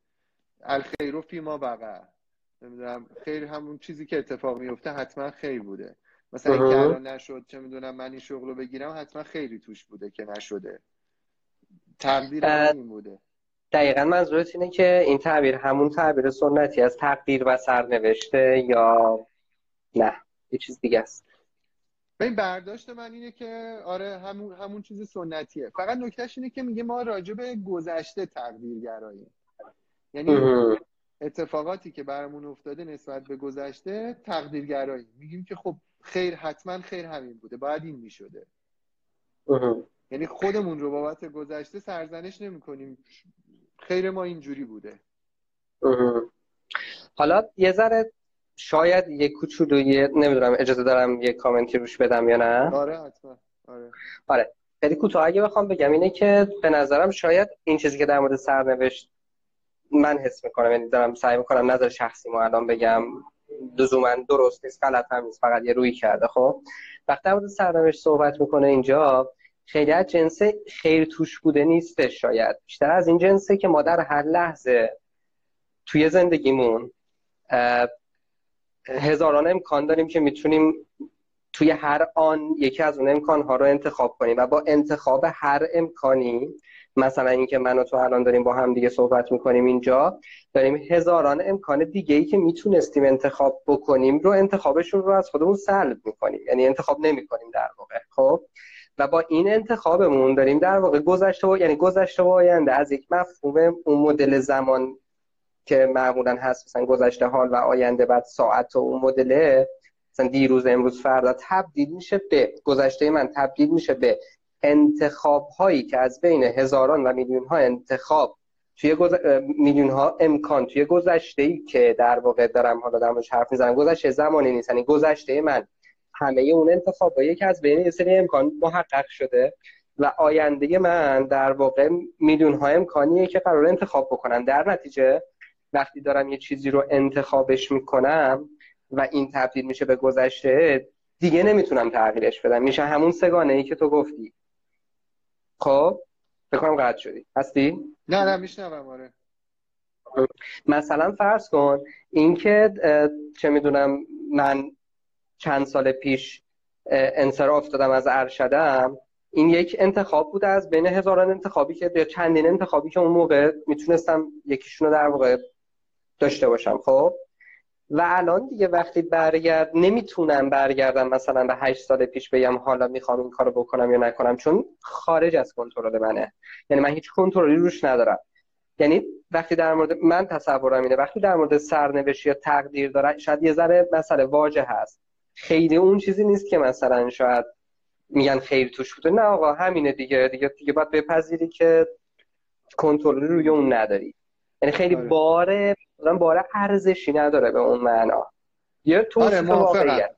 الخیر و فیما بقا. نمی‌دونم. خیر همون چیزی که اتفاق میفته حتما خیر بوده. مثلا اینکه الان نشد چه می‌دونم من این شغل رو بگیرم حتما خیری توش بوده که نشده. تقدیر این بوده. دقیقا منظورت اینه که این تعبیر همون تعبیر سنتی از تقدیر و سرنوشته یا نه؟ یه چیز دیگه است. این برداشت من اینه که آره همون همون چیز سنتیه. فقط نکتهش اینه که میگه ما راجع به گذشته تقدیر گراییم. یعنی اتفاقاتی که برامون افتاده نسبت به گذشته تقدیر گراییم. میگیم که خب خیر حتما خیر همین بوده. باید این می‌شده. یعنی خودمون رو بابت گذشته سرزنش نمی‌کنیم. خیر ما اینجوری بوده. حالا یه ذره شاید یه کوچولو یه نمی‌دونم اجازه دارم یه کامنتی روش بدم یا نه؟ آره حتما. آره. آره. خیلی کوتاه. اگه بخوام بگم اینه که به نظرم شاید این چیزی که در مورد سرنوشت من حس می‌کنم یعنی دارم سعی می‌کنم نظر شخصی ما الان بگم لزوما درست نیست غلط هم نیست فقط یه روی کرده خب؟ وقتی در مورد سرنوشت صحبت می‌کنه اینجا خیلی از جنس خیر توش بوده نیست شاید. بیشتر از این جنسه که ما در هر لحظه توی زندگیمون هزاران امکان داریم که می‌تونیم توی هر آن یکی از اون امکانها رو انتخاب کنیم و با انتخاب هر امکانی مثلا اینکه من و تو الان داریم با هم دیگه صحبت می‌کنیم اینجا داریم هزاران امکان دیگه ای که می‌تونستیم انتخاب بکنیم رو انتخابشون رو از خودمون سلب می‌کنیم. یعنی انتخاب نمی‌کنیم در واقع. خب؟ و با این انتخابمون داریم در واقع گذشته و یعنی گذشته و آینده از یک مفهوم اون مدل زمان که معمولا هست مثلا گذشته حال و آینده بعد ساعت و اون مدله مثلا دیروز امروز فردا تبدیل میشه به گذشته من تبدیل میشه به انتخاب هایی که از بین هزاران و میلیون ها انتخاب توی گز... میلیون ها امکان توی گذشته ای که در واقع دارم حالا در حرف می‌زنم گذشته زمانی نیست یعنی گذشته من همه اون انتخاب هایی که از بین یه سری امکان محقق شده و آینده من در واقع میلیون ها امکانیه که قرار انتخاب بکنم در نتیجه وقتی دارم یه چیزی رو انتخابش می‌کنم و این تبدیل میشه به گذشته دیگه نمی‌تونم تغییرش بدم. میشه همون سگانه ای که تو گفتی. خب؟ بکنم قطع شدی. هستی؟ نه نه میشنوم آره. مثلا فرض کن اینکه چه می‌دونم من چند سال پیش انصراف دادم از ارشدم. این یک انتخاب بوده از بین هزاران انتخابی که چندین انتخابی که اون موقع می‌تونستم یکیشون رو در واقع داشته باشم خب؟ و الان دیگه وقتی برگرد نمی‌تونم برگردم مثلا به هشت سال پیش بگم حالا می‌خوام این کارو بکنم یا نکنم چون خارج از کنترل منه. یعنی من هیچ کنترلی روش ندارم. یعنی وقتی در مورد من تصورم اینه وقتی در مورد سرنوشت یا تقدیر داره شاید یه ذره مسئله واجه هست. خیلی اون چیزی نیست که مثلا شاید میگن خیر توش بوده. نه آقا همینه دیگه دیگه دیگه باید بپذیری که کنترلی روی اون نداری. یعنی خیلی آره. بار بار ارزشی نداره به اون معنا. یه آره موافقم.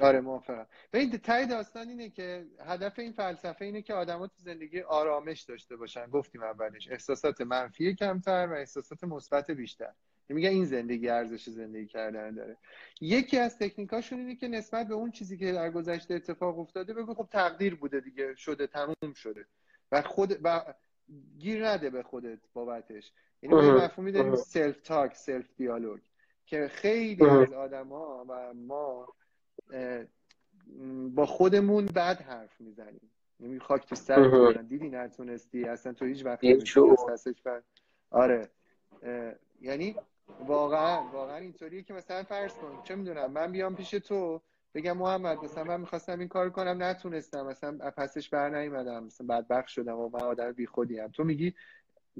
آره موافقم. ببین ته داستان اینه که هدف این فلسفه اینه که آدما تو زندگی آرامش داشته باشن. گفتیم اولش احساسات منفی کمتر و احساسات مثبت بیشتر. میگه این زندگی ارزش زندگی کردن داره. یکی از تکنیکاشون اینه که نسبت به اون چیزی که در گذشته اتفاق افتاده بگو خب تقدیر بوده دیگه شده تموم شده. و خود و گیر نده به خودت بابتش. یعنی مفهومی داریم self-talk self-dialogue که خیلی از آدما و ما با خودمون بد حرف می‌زنیم. یعنی خاک تو سر دیدی نتونستی اصلا تو هیچ وقت آره. یعنی واقعا واقعا اینطوریه که مثلا فرض کن چه می‌دونم من بیام پیش تو بگم محمد مثلا من می‌خواستم این کار کنم نتونستم مثلا پسش بر نیومدم مثلا بدبخت شدم و من آدم بی خودیم تو میگی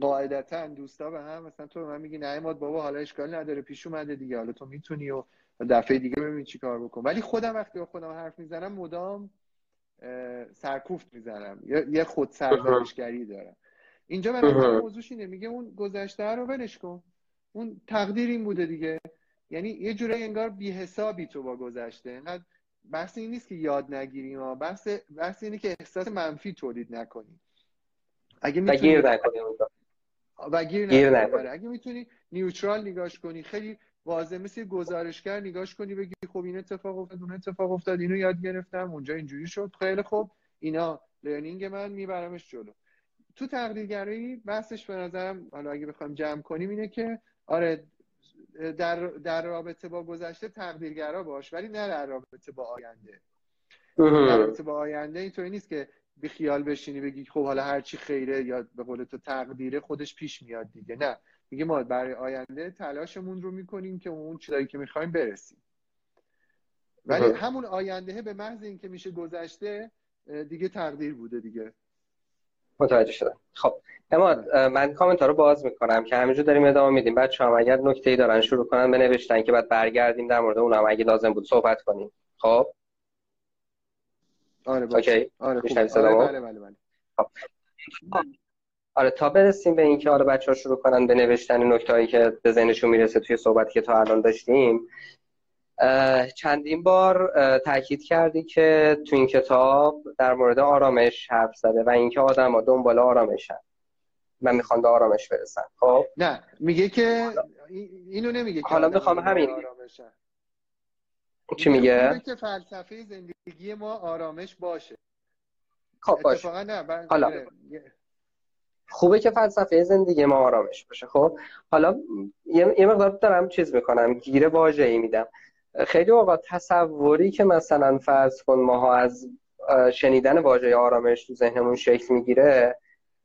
قاعدتا دوستا به هم مثلا تو به من میگی نه بابا حالا اشکال نداره پیش اومده دیگه حالا تو می‌تونی و دفعه دیگه ببین چی کار بکن ولی خودم وقتی با خودم حرف می‌زنم مدام سرکوفت می‌زنم. یه خود سرزنشگری دارم. اینجا من موضوعش اینه میگه اون گذشته رو ولش کن. اون تقدیر این بوده دیگه. یعنی یه جوری انگار بی حسابی تو با گذشته. انقدر بحث این نیست که یاد نگیریم ها بحث بحث اینه که احساس منفی تولید نکنیم. اگه می‌تونی و گیر آره. اگه می‌تونی نیوترال نگاش کنی خیلی واضح مثل گزارشگر نگاش کنی بگی خب این اتفاق افتاد اون اتفاق افتاد اینو یاد گرفتم اونجا اینجوری شد. خیلی خوب. اینا لرنینگ من میبرمش جلو. تو تقدیرگرایی بحثش به نظرم حالا اگه بخوام جمع کنیم اینه که آره در, در رابطه با گذشته تقدیرگرا باش ولی نه در رابطه با آینده. در رابطه با آینده اینطوری نیست که بی خیال بشینی بگی خب حالا هر چی خیره یا به قول تو تقدیره خودش پیش میاد دیگه. نه. میگه ما برای آینده تلاشمون رو می‌کنیم که اون چیزایی که می‌خوایم برسیم. ولی همون آینده به محض اینکه میشه گذشته دیگه تقدیر بوده دیگه. متوجه شدم. خب اما من کامنت رو باز می‌کنم که همینجور داریم ادامه میدیم. بچه هم اگر نکته ای دارن شروع کنن بنوشتن که بعد برگردیم در مورد اونم اگه لازم بود صحبت کنیم. خب؟ آره اوکی. آره, خوب. آره بله بله بله. خب. آره تا برسیم به اینکه حالا بچه ها شروع کنن به نوشتن نکته هایی که به ذهنشون می‌رسه توی صحبتی که تا الان داشتیم چندین بار تاکید کردی که تو این کتاب در مورد آرامش حرف زده و اینکه آدم ها دنبال آرامشن و می‌خوان به آرامش برسن. خب؟ نه میگه که اینو نمیگه که حالا می‌خوام همین. چی میگه که فلسفه زندگی ما آرامش باشه. خب باشه. نه حالا. خوبه که فلسفه زندگی ما آرامش باشه. خب؟ حالا یه مقدار دارم چیز می‌کنم گیره واژه‌ای میدم. خیلی اوقات تصوری که مثلا فرض کن ماها از شنیدن واژه آرامش تو ذهنمون شکل می‌گیره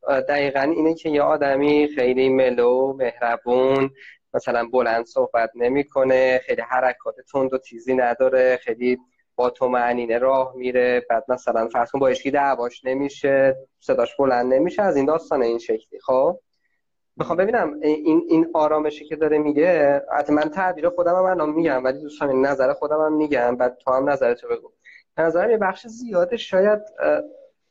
دقیقا اینه که یه آدمی خیلی ملو مهربون مثلا بلند صحبت نمی‌کنه خیلی حرکات تند و تیزی نداره خیلی با تو راه میره بعد مثلا فرض کن با اشکی دعواش نمیشه صداش بلند نمیشه از این داستان این شکلی خب؟ می‌خوام ببینم این این آرامشی که داره میگه حتی من تعبیر خودم هم الان میگم ولی دوستان نظر خودم هم میگم بعد تو هم نظرتو بگو. نظرم یه بخش زیاده شاید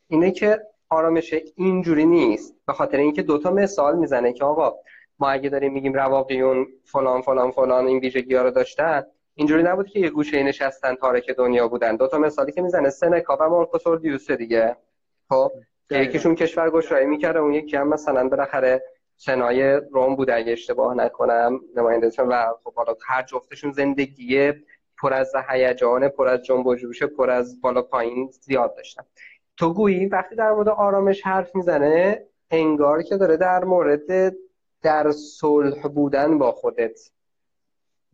اینه که آرامش اینجوری نیست به خاطر اینکه دوتا مثال می‌زنه که آقا ما اگه داریم میگیم رواقیون فلان فلان فلان این ویژگی ها رو داشتن اینجوری نبود که یه گوشه نشستن تارک دنیا بودن. دو تا مثالی که می‌زنه سنکا و مارکوس اوردیوس دیگه. خب یکیشون کشور گشایی می‌کرده اون یکی هم مثلا بالاخره سنای روم بود اگه اشتباه نکنم نماینده و خب حالا هر جفتشون زندگی پر از هیجان پر از جنب و جوش پر از بالا پایین زیاد داشتن. تو گویی وقتی در مورد آرامش حرف می‌زنه انگار که داره در مورد در صلح بودن با خودت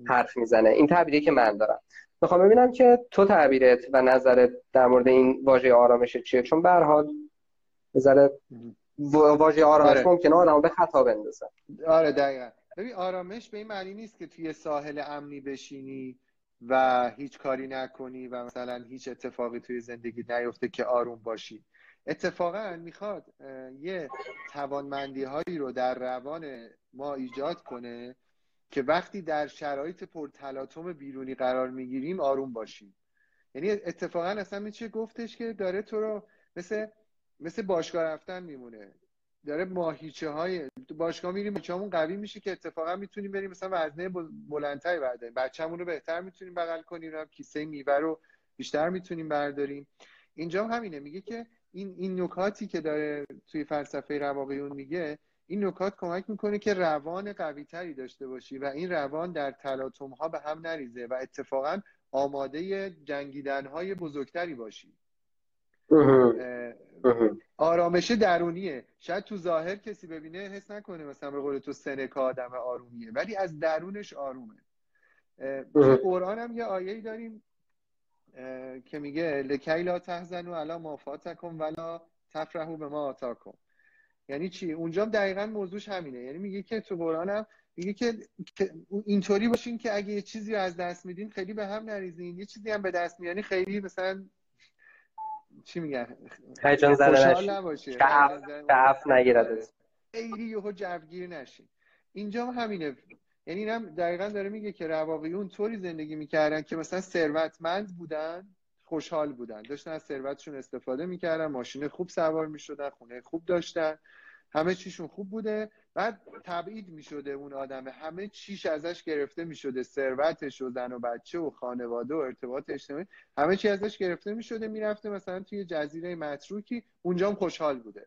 حرف می‌زنه. این تعبیری که من دارم. می‌خوام ببینم که تو تعبیرت و نظرت در مورد این واژه آرامش چیه؟ چون به حال واژه آرامش آره. ممکنه آدمو به خطا بندازه. آره دقیقا. ببین آرامش به این معنی نیست که توی ساحل امنی بشینی و هیچ کاری نکنی و مثلا هیچ اتفاقی توی زندگی نیفته که آروم باشی. اتفاقا می‌خواد یه توانمندی هایی رو در روان ما ایجاد کنه که وقتی در شرایط پرتلاطم بیرونی قرار می‌گیریم آروم باشیم. یعنی اتفاقا اصلا میشه گفتش که داره تو رو مثل مثل باشگاه رفتن میمونه. داره ماهیچه های باشگاه میریم ماهیچه‌مون قوی میشه که اتفاقا می‌تونیم بریم مثلا وزنه بلندتری برداریم. بچه‌مون رو بهتر می‌تونیم بغل کنیم. هم کیسه میوه رو بیشتر می‌تونیم برداریم. اینجا همینه. میگه که این این نکاتی که داره توی فلسفه رواقیون میگه این نکات کمک می‌کنه که روان قوی تری داشته باشی و این روان در تلاطم ها به هم نریزه و اتفاقا آماده جنگیدن های بزرگتری باشی. آرامش درونیه. شاید تو ظاهر کسی ببینه حس نکنه مثلا به قول تو سنکا آدم آرومیه ولی از درونش آرومه. تو قرآن هم یه آیه داریم که میگه لکی لا تحزنوا علی ما فاتکم ولا تفرحوا به ما آتاکم. یعنی چی؟ اونجا دقیقا موضوعش همینه. یعنی میگه که تو قرآن هم میگه که اینطوری باشین که اگه یه چیزی رو از دست میدین خیلی به هم نریزین. یه چیزی هم به دست میانی خیلی مثلا چی میگن هیجان زده نباشه. تعف نگیرد. خیلی یهو جوگیر نشین. اینجا همینه. یعنی اینم دقیقا داره میگه که رواقیون طوری زندگی می‌کردن که مثلا ثروتمند بودن خوشحال بودن. داشتن از ثروتشون استفاده می‌کردن ماشین خوب سوار می‌شدن خونه خوب داشتن. همه چیشون خوب بوده. بعد تبعید می‌شده اون آدمه. همه چیش ازش گرفته می‌شده. ثروتش و زن و بچه و خانواده و ارتباط اجتماعی. همه چی ازش گرفته می‌شده می‌رفته مثلا توی جزیره متروکی. اونجا هم خوشحال بوده.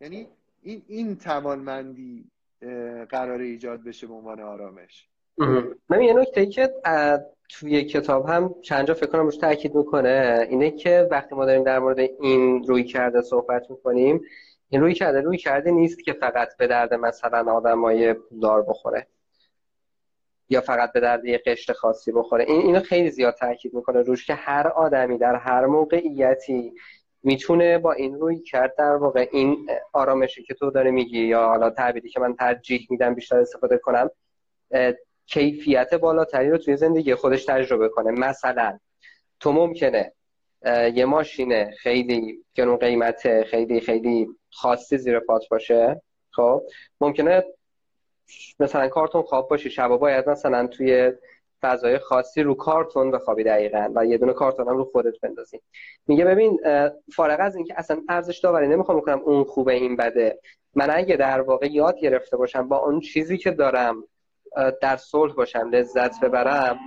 یعنی این این توانمندی قرار ایجاد بشه به عنوان آرامش. من یه نکته که توی کتاب هم چند جا فکر کنم روش تاکید می‌کنه اینه که وقتی ما داریم در مورد این روی کرده صحبت می‌کنیم این روی کرده روی کرده نیست که فقط به درد مثلا آدمای پولدار بخوره. یا فقط به درد یه قشت خاصی بخوره. این اینو خیلی زیاد تاکید می‌کنه روش که هر آدمی در هر موقعیتی می‌تونه با این روی کرد در واقع این آرامشی که تو داره میگی یا حالا تعبیری که من ترجیح میدم بیشتر استفاده کنم کیفیت بالاتری رو توی زندگی خودش تجربه کنه. مثلا تو ممکنه یه ماشین خیلی گرون قیمت خیلی خیلی خاصی زیر پات باشه. خب ممکنه مثلا کارتون خواب باشی شبا باید مثلا توی فضای خاصی رو کارتون بخوابی دقیقا و یه دونه کارتون هم رو خودت بندازی. میگه ببین فارغ از اینکه اصلا ارزش داوری نمی‌خوام بکنم اون خوبه این بده. من اگه در واقع یاد گرفته باشم با اون چیزی که دارم در صلح باشم لذت ببرم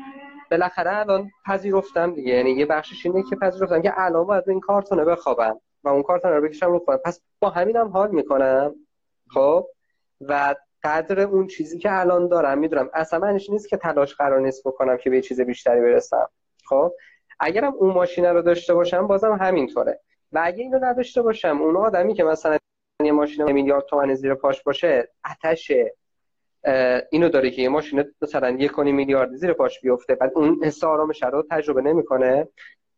بالاخره الان پذیرفتم دیگه. یعنی یه بخشش اینه که پذیرفتم که الان باید این کارتونه بخوابم و اون کارتون رو بکشم رو خودم پس با همینم حال می‌کنم. خب؟ و قدر اون چیزی که الان دارم می‌دونم. اصلا منش نیست که تلاش قرار نیست بکنم که به چیز بیشتری برسم. خب؟ اگرم اون ماشینه رو داشته باشم بازم همینطوره. و اگه اینو نداشته باشم اون آدمی که مثلا یه ماشین میلیارد تومن زیر پاش باشه آتش اینو داره که یه ماشین مثلا یک میلیارد زیر پاش بیفته بعد اون حس آرامش رو تجربه نمی‌کنه.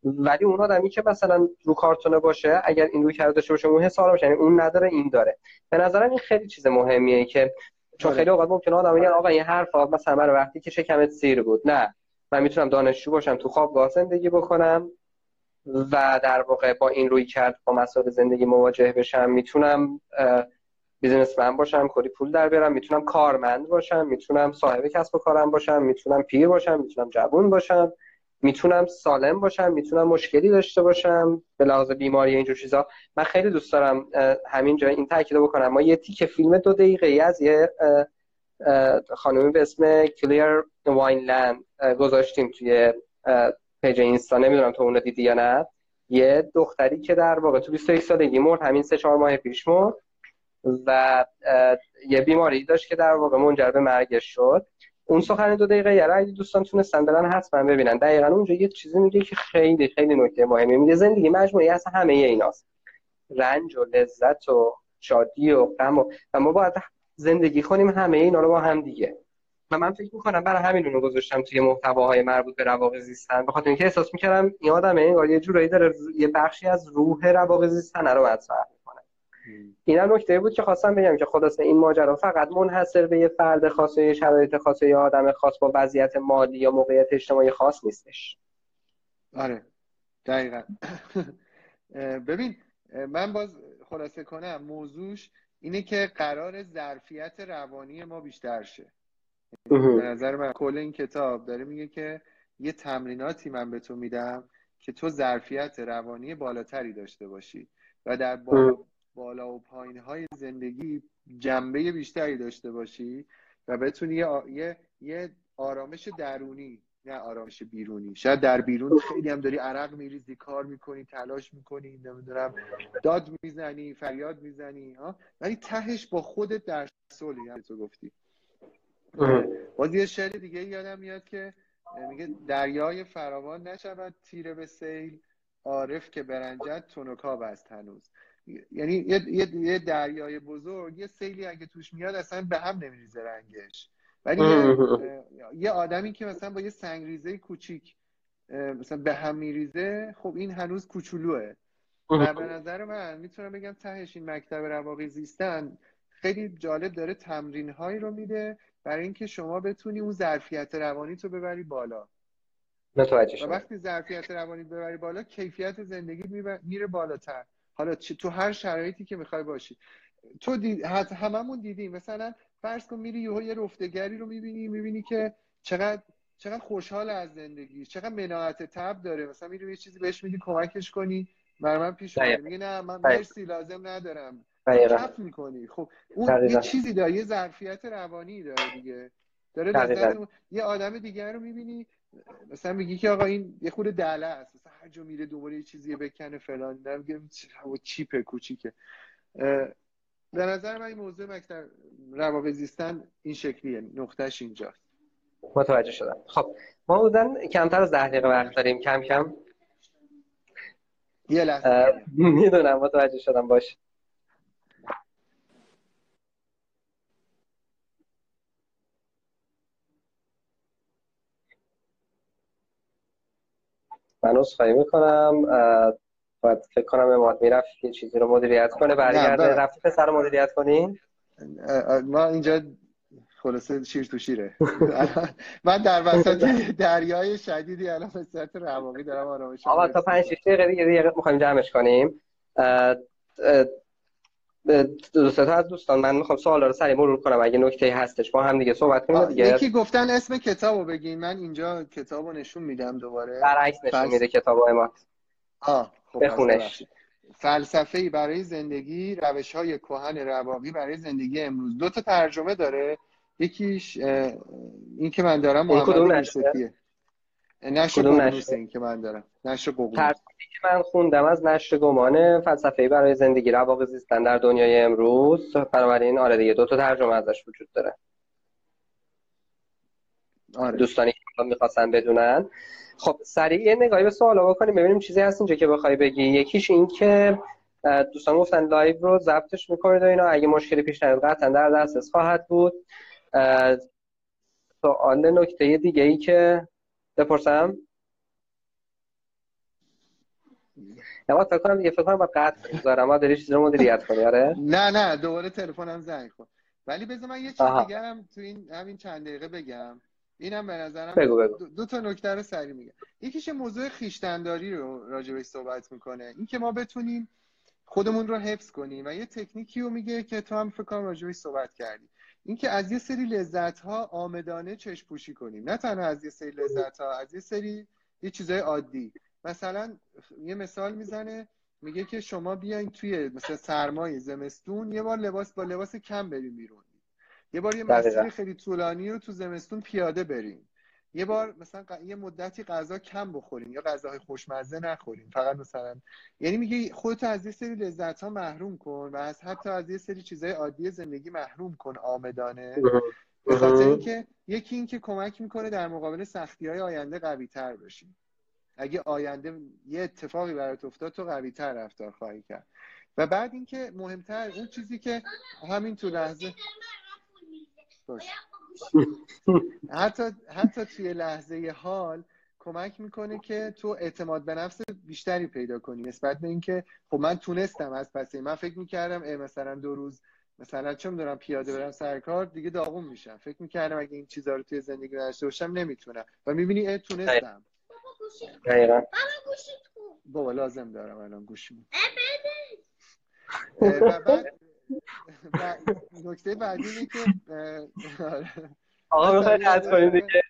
ولی اون آدمی که مثلا رو کارتونه باشه اگر این روی کرده داشته باشه اون حس آرامش یعنی اون نداره این داره. به نظرم این خیلی چیز مهمیه که چون خیلی اوقات ممکنه آدم بگن آقا این حرف مثلا من وقتی که شکمت سیر بود. نه. من می‌تونم دانشجو باشم تو خوابگاه زندگی بکنم و در واقع با این روی کرد با مسائل زندگی مواجه بشم. می‌تونم بیزنسمن باشم کلی پول در بیارم می‌تونم کارمند باشم می‌تونم صاحب کسب و کارم باشم می‌تونم پیر باشم می‌تونم جوون باشم می‌تونم سالم باشم می‌تونم مشکلی داشته باشم به لحاظ بیماری اینجور چیزا. من خیلی دوست دارم همین جای این تاکید بکنم. ما یه تیکه فیلم دو دقیقه ای از یه خانومی به اسم کلیر واینلند گذاشتیم توی پیج اینستا. نمی‌دونم تو اون دیدی یا نه. یه دختری که در واقع تو 21 سالگی مرد همین سه چهار ماه پیش مرد و یه بیماری داشت که در واقع منجر به مرگش شد. اون سخن دو دقیقه یه اگه دوستان تونستن برن حتما ببینن. دقیقا اونجا یه چیزی میگه که خیلی خیلی نکته مهمه میگه. زندگی مجموعه‌ای از همه ایناست. رنج و لذت و شادی و غم و, و ما باید زندگی کنیم همه اینا رو با هم دیگه. و من فکر می‌کنم برای همین رو گذاشتم توی محتواهای مربوط به رواق زیستن. به خاطر اینکه احساس می‌کردم این آدم انگار یه جورایی داره یه بخشی از روح رواق زیستن رو مطرح این هم نکته بود که خواستم بگم که خلاصه این ماجرا فقط منحصر به یه فرد خاص شرایط خاص یا آدم خاص با وضعیت مالی یا موقعیت اجتماعی خاص نیستش. آره دقیقا. ببین من باز خلاصه کنم موضوعش اینه که قرار ظرفیت روانی ما بیشتر شه. به نظر من کل این کتاب داره میگه که یه تمریناتی من به تو میدم که تو ظرفیت روانی بالاتری داشته باشی و در بالا بالا و پایین های زندگی جنبه بیشتری داشته باشی و بتونی یه, یه آرامش درونی نه آرامش بیرونی. شاید در بیرون خیلی هم داری عرق میریزی کار می‌کنی تلاش می‌کنی نمی‌دونم داد می‌زنی فریاد می‌زنی ها؟ ولی تهش با خودت در صلحی هم تو گفتی. باز یه شعر دیگه یادم میاد که میگه دریای فراوان نشود تیره به سیل عارف که برنجد تونکاب است هنوز. یعنی یه, یه،, یه دریای بزرگ یه سیلی اگه توش میاد اصلا به هم نمیریزه رنگش. ولی یه آدمی که مثلا با یه سنگریزه کوچیک مثلا به هم میریزه خب این هنوز کوچولوه. و به نظر من می‌تونم بگم تهش این مکتب رواقی زیستن خیلی جالب داره تمرین هایی رو میده برای اینکه شما بتونی اون ظرفیت روانی تو ببری بالا. و وقتی ظرفیت روانی ببری بالا کیفیت زندگی میره بالاتر. حالا تو هر شرایطی که می‌خوای باشی. تو دید... هممون دیدیم. مثلا فرض کن میری یه رفتگری رو می‌بینی می‌بینی که چقدر چقدر خوشحال از زندگی چقدر مناعت تب داره. مثلا میری یه چیزی بهش میگی کمکش کنی. بر من پیش میگه نه من مرسی لازم ندارم. کف می‌کنی. خب اون یه چیزی داره یه ظرفیت روانی داره دیگه. داره یه آدم دیگر رو می‌بینی مثلا میگی که آقا این یه خود دله است. مثلا هر جا میره دوباره یه چیزی بکنه فلان. میگه چیپه کوچیکه. به نظر من این موضوع مکتب روابط زیستن این شکلیه. نقطهش اینجاست. متوجه شدم. خب ما بودن کمتر از ده دقیقه وقت داریم. کم کم. یه لحظه. می‌دونم. متوجه شدم. باش. من خواهی می‌کنم باید فکر کنم اماد می‌رفت یه چیزی رو مدیریت کنه برگرده. رفتی پسر رو مدیریت کنی؟ ما اینجا خلاصه شیر تو شیره. من در وسط دریای شدیدی الان به صورت رواقی دارم آرامش آقا تا 5 6 دقیقه دیگه دیگه می‌خوایم جمعش کنیم. دو تا از دوستان من می‌خوام سوالا رو سریع مرور کنم اگه نکته هستش با هم دیگه صحبت کنیم دیگه یکی گفتن اسم کتابو بگین من اینجا کتابو نشون میدم دوباره. برعکس نشون میده کتابو اماد. آه خب بخونش. فلسفه ای برای زندگی روش های کهن رواقی برای زندگی امروز. دو تا ترجمه داره. یکیش این که من دارم محمد نشر ققنوس این که من دارم. نشر ققنوس که من خوندم. از نشر گمان فلسفه برای زندگی رواق زیستن در دنیای امروز. بنابراین آره دیگه دو تا ترجمه ازش وجود داره. آره. دوستانی که می‌خواستن بدونن. خب سریع یه نگاهی به سوالا بکنیم. ببینیم چیزی هست اینجا که بخوای بگی. یکیش این که دوستان گفتن live رو ضبطش می‌کنید و اینا. اگه مشکلی پیش نیاد قطعا در دسترس خواهد بود. سوال نکته دیگه ای که بپرسم؟ یا فکر کنم دیگه فکر کنم با قطع بذارم ما داری چیزی رو مدیریت کنی آره؟ نه نه دوباره تلفنم زنگ خورد. ولی بذار من یه چیز دیگه هم تو این همین چند دقیقه بگم. اینم به نظرم بگو بگو. دو, تا نکته رو سری میگم. یکیش موضوع خیشتنداری رو راجبش صحبت می‌کنه. این که ما بتونیم خودمون رو حفظ کنیم و یه تکنیکی رو میگه که تو هم فکر کنم راجبش صحبت کردی. اینکه از یه سری لذت ها آمدانه چشم پوشی کنیم. نه تنها از یه سری لذت ها از یه سری یه چیزای عادی. مثلا یه مثال می‌زنه میگه که شما بیاین توی مثلا سرمای زمستون یه بار لباس با لباس کم بریم بیرون. یه بار یه مسیر خیلی طولانی رو تو زمستون پیاده بریم. یه بار مثلا یه مدتی غذا کم بخوریم یا غذاهای خوشمزه نخوریم. فقط مثلا یعنی میگه خودتو از یه سری لذت ها محروم کن و از حتی از یه سری چیزهای عادی زندگی محروم کن آمدانه. به خاطر اینکه یکی اینکه کمک می‌کنه در مقابل سختی های آینده قوی تر بشیم اگه آینده یه اتفاقی برات افتاد تو قوی تر رفتار خواهی کرد. و بعد اینکه مهمتر اون چیزی که همین تو لحظه حتی حتی توی لحظه حال کمک می‌کنه که تو اعتماد به نفس بیشتری پیدا کنی. نسبت به اینکه خب من تونستم از پسه من فکر می‌کردم مثلا دو روز مثلا چه می‌دونم پیاده برم سر کار دیگه داغون میشم. فکر می‌کردم اگه این چیزا رو توی زندگی نداشته باشم نمی‌تونم. و می‌بینی اه تونستم. بابا لازم دارم الان گوشیم و بعد نکته بعدی اینه که آقا می‌خوای قطع کنیم دیگه.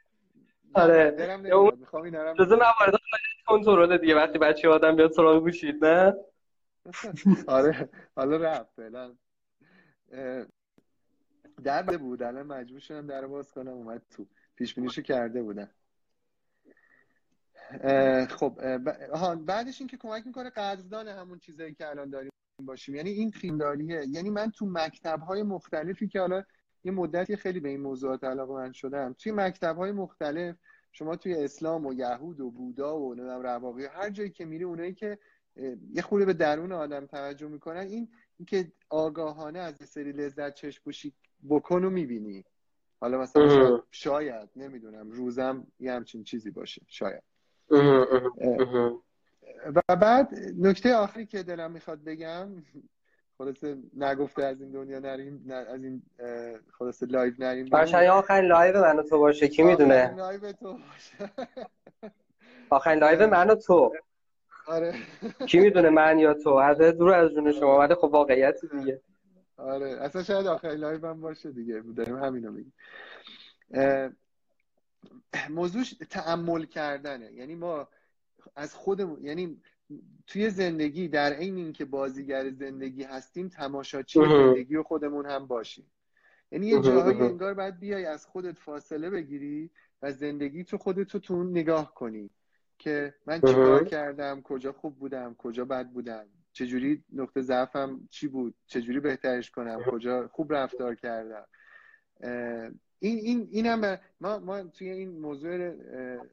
آره. می‌خوام این جزء موارد کنترل دیگه. وقتی بچه آدم بیاد سراغ گوشید نه؟ آره. حالا رفت فعلا. در بود. الان مجبور شدم در باز کنم. اومد تو. پیش بینیشو کرده بودم. خب بعدش این که کمک می‌کنه قدردان همون چیزایی که الان داریم. باشیم. یعنی این خیمداریه یعنی من تو مکتب های مختلفی که حالا یه مدتی خیلی به این موضوعات علاقه من شدم توی مکتب های مختلف شما توی اسلام و یهود و بودا و نمی‌دونم رواقی هر جایی که میری اونایی که یه خورده به درون آدم توجه می‌کنن این اینکه آگاهانه از سری لذت چشم پوشی بکن و می‌بینی. حالا مثلا شاید نمی‌دونم روزم یه همچین چیزی باشه شاید. و بعد نکته آخری که دلم می‌خواد بگم خلاصه نگفته از این دنیا نریم از این خلاصه لایو نریم. آخرین آخرین live من تو باشه کی می‌دونه؟ live تو باشه. آخرین live من و تو. آره. کی می‌دونه من یا تو؟ از دور از جون شما ولی خب واقعیت دیگه. آره. اصلا شاید آخرین live من باشه دیگه. داریم همینو میگیم. موضوعش تعمل کردنه. یعنی ما از خودمون یعنی توی زندگی در عین اینکه بازیگر زندگی هستیم تماشاچی زندگی و خودمون هم باشیم. یعنی یه جاهایی انگار باید بیای از خودت فاصله بگیری و زندگی تو خودت تو نگاه کنی که من چیکار کردم کجا خوب بودم کجا بد بودم چجوری نقطه ضعفم چی بود چجوری بهترش کنم کجا خوب رفتار کردم. این این اینم ما ما توی این موضوع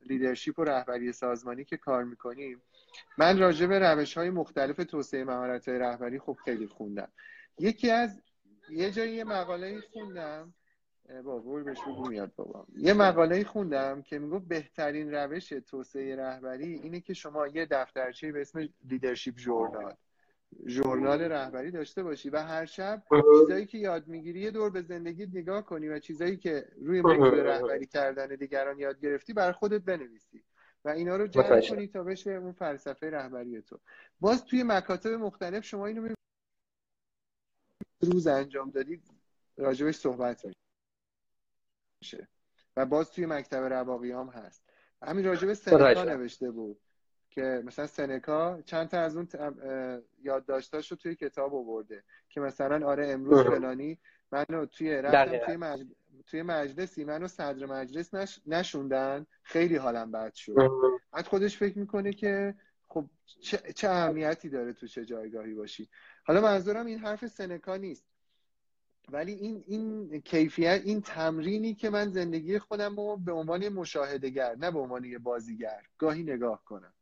leadership و رهبری سازمانی که کار می‌کنیم من راجع به روش های مختلف توسعه مهارت های رهبری خب خیلی خوندم. یکی از یه جایی یه مقاله خوندم. بابا بهش بگو میاد بابا. یه مقاله خوندم که می‌گفت بهترین روش توسعه رهبری اینه که شما یه دفترچه به اسم leadership journal ژورنال رهبری داشته باشی و هر شب چیزایی که یاد می‌گیری یه دور به زندگی نگاه کنی و چیزایی که روی موضوع رهبری کردن دیگران یاد گرفتی بر خودت بنویسی و اینا رو جمع کنی تا بشه اون فلسفه رهبری تو. باز توی مکاتب مختلف شما اینو روز انجام دادید راجبش صحبت میشه. و باز توی مکتب رواقی هم هست. همین راجب سنکا نوشته بود. که مثلا سنکا چند تا از اون یادداشتاش رو توی کتاب آورده که مثلا آره امروز فلانی منو توی رفتم توی, مجل... توی مجلسی منو صدر مجلس نش... نشوندن. خیلی حالم بد شد. بعد خودش فکر می‌کنه که خب چه, چه اهمیتی داره تو چه جایگاهی باشی. حالا منظورم این حرف سنکا نیست. ولی این این کیفیت این تمرینی که من زندگی خودم رو به عنوان مشاهدهگر نه به عنوان یه بازیگر گاهی نگاه کنم.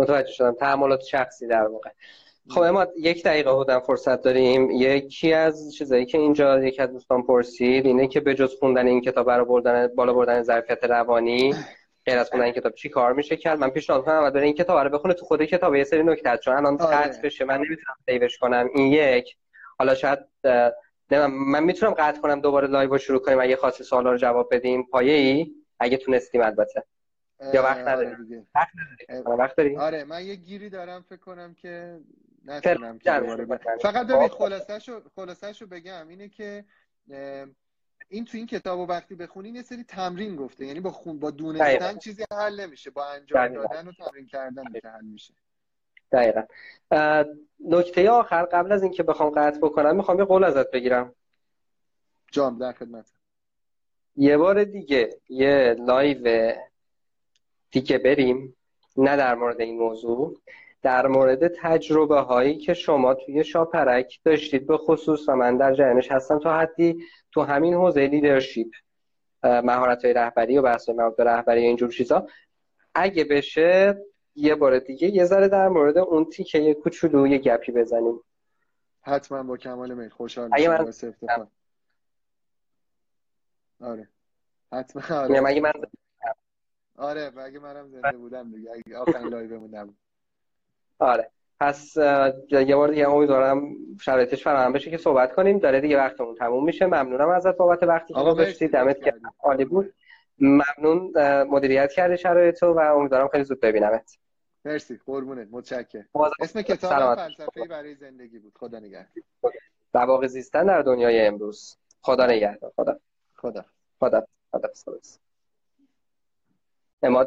متوجه شدم. تعاملات شخصی در واقع. خب اما یک دقیقه بودم فرصت داریم. یکی از چیزایی که اینجا یکی از دوستان پرسید اینه که به جز خوندن این کتاب برای بردن بالا بردن ظرفیت روانی غیر از خوندن این کتاب چی کار میشه کرد؟ من پیشنهاد کنم و این کتاب رو بخونه تو خود کتاب. یه سری نکته چون الان آره. قطع بشه. من نمی‌تونم save ش کنم. این یک. حالا شاید من می‌تونم قطع کنم دوباره live رو شروع کنیم اگه خواستی سوالا رو جواب بدیم. پایه ای اگه تونستیم البته. یا وقت نداری؟ آره, وقت داری؟ آره من یه گیری دارم فکر کنم که نتونم که فقط ببین خلاصه‌شو خلاصه‌شو بگم. اینه که این تو این کتابو وقتی بخونین یه سری تمرین گفته. یعنی با خون با دونستن چیزی حل نمیشه. با انجام دادن و تمرین کردن که حل میشه. دقیقا. نکته آخر قبل از اینکه بخوام قطع بکنم می‌خوام یه قول ازت بگیرم. بله در خدمت یه بار دیگه یه live دیگه بریم. نه در مورد این موضوع در مورد تجربه هایی که شما توی شاپرک داشتید. به خصوص و من در جریانش هستم تا حدی تو همین حوزه leadership مهارت های رهبری و بحث مهارت رهبری اینجور چیزا. اگه بشه یه بار دیگه یه ذره در مورد اون تیکه کوچولو یه گپی بزنیم. حتما با کمال میل. خوشحال میشم من... آره. حتما آره. اگه من آره اگه منم زنده بودم دیگه. اگه آخرین live آره. پس یه بار دیگه امیدوارم شرایطش فراهم بشه که صحبت کنیم. داره دیگه وقتمون تموم میشه. ممنونم ازت بابت وقتی که گذاشتی. دمت گرم. عالی بود. ممنون مدیریت کردی شرایط و امیدوارم خیلی زود ببینمت. مرسی. قربونت. متشکرم. اسم کتاب فلسفه برای زندگی بود. خدا نگهدار. رواق زیستن در دنیای امروز. خدا. نگهدار. خدا. خدا. خدا. خدا, خدا. でも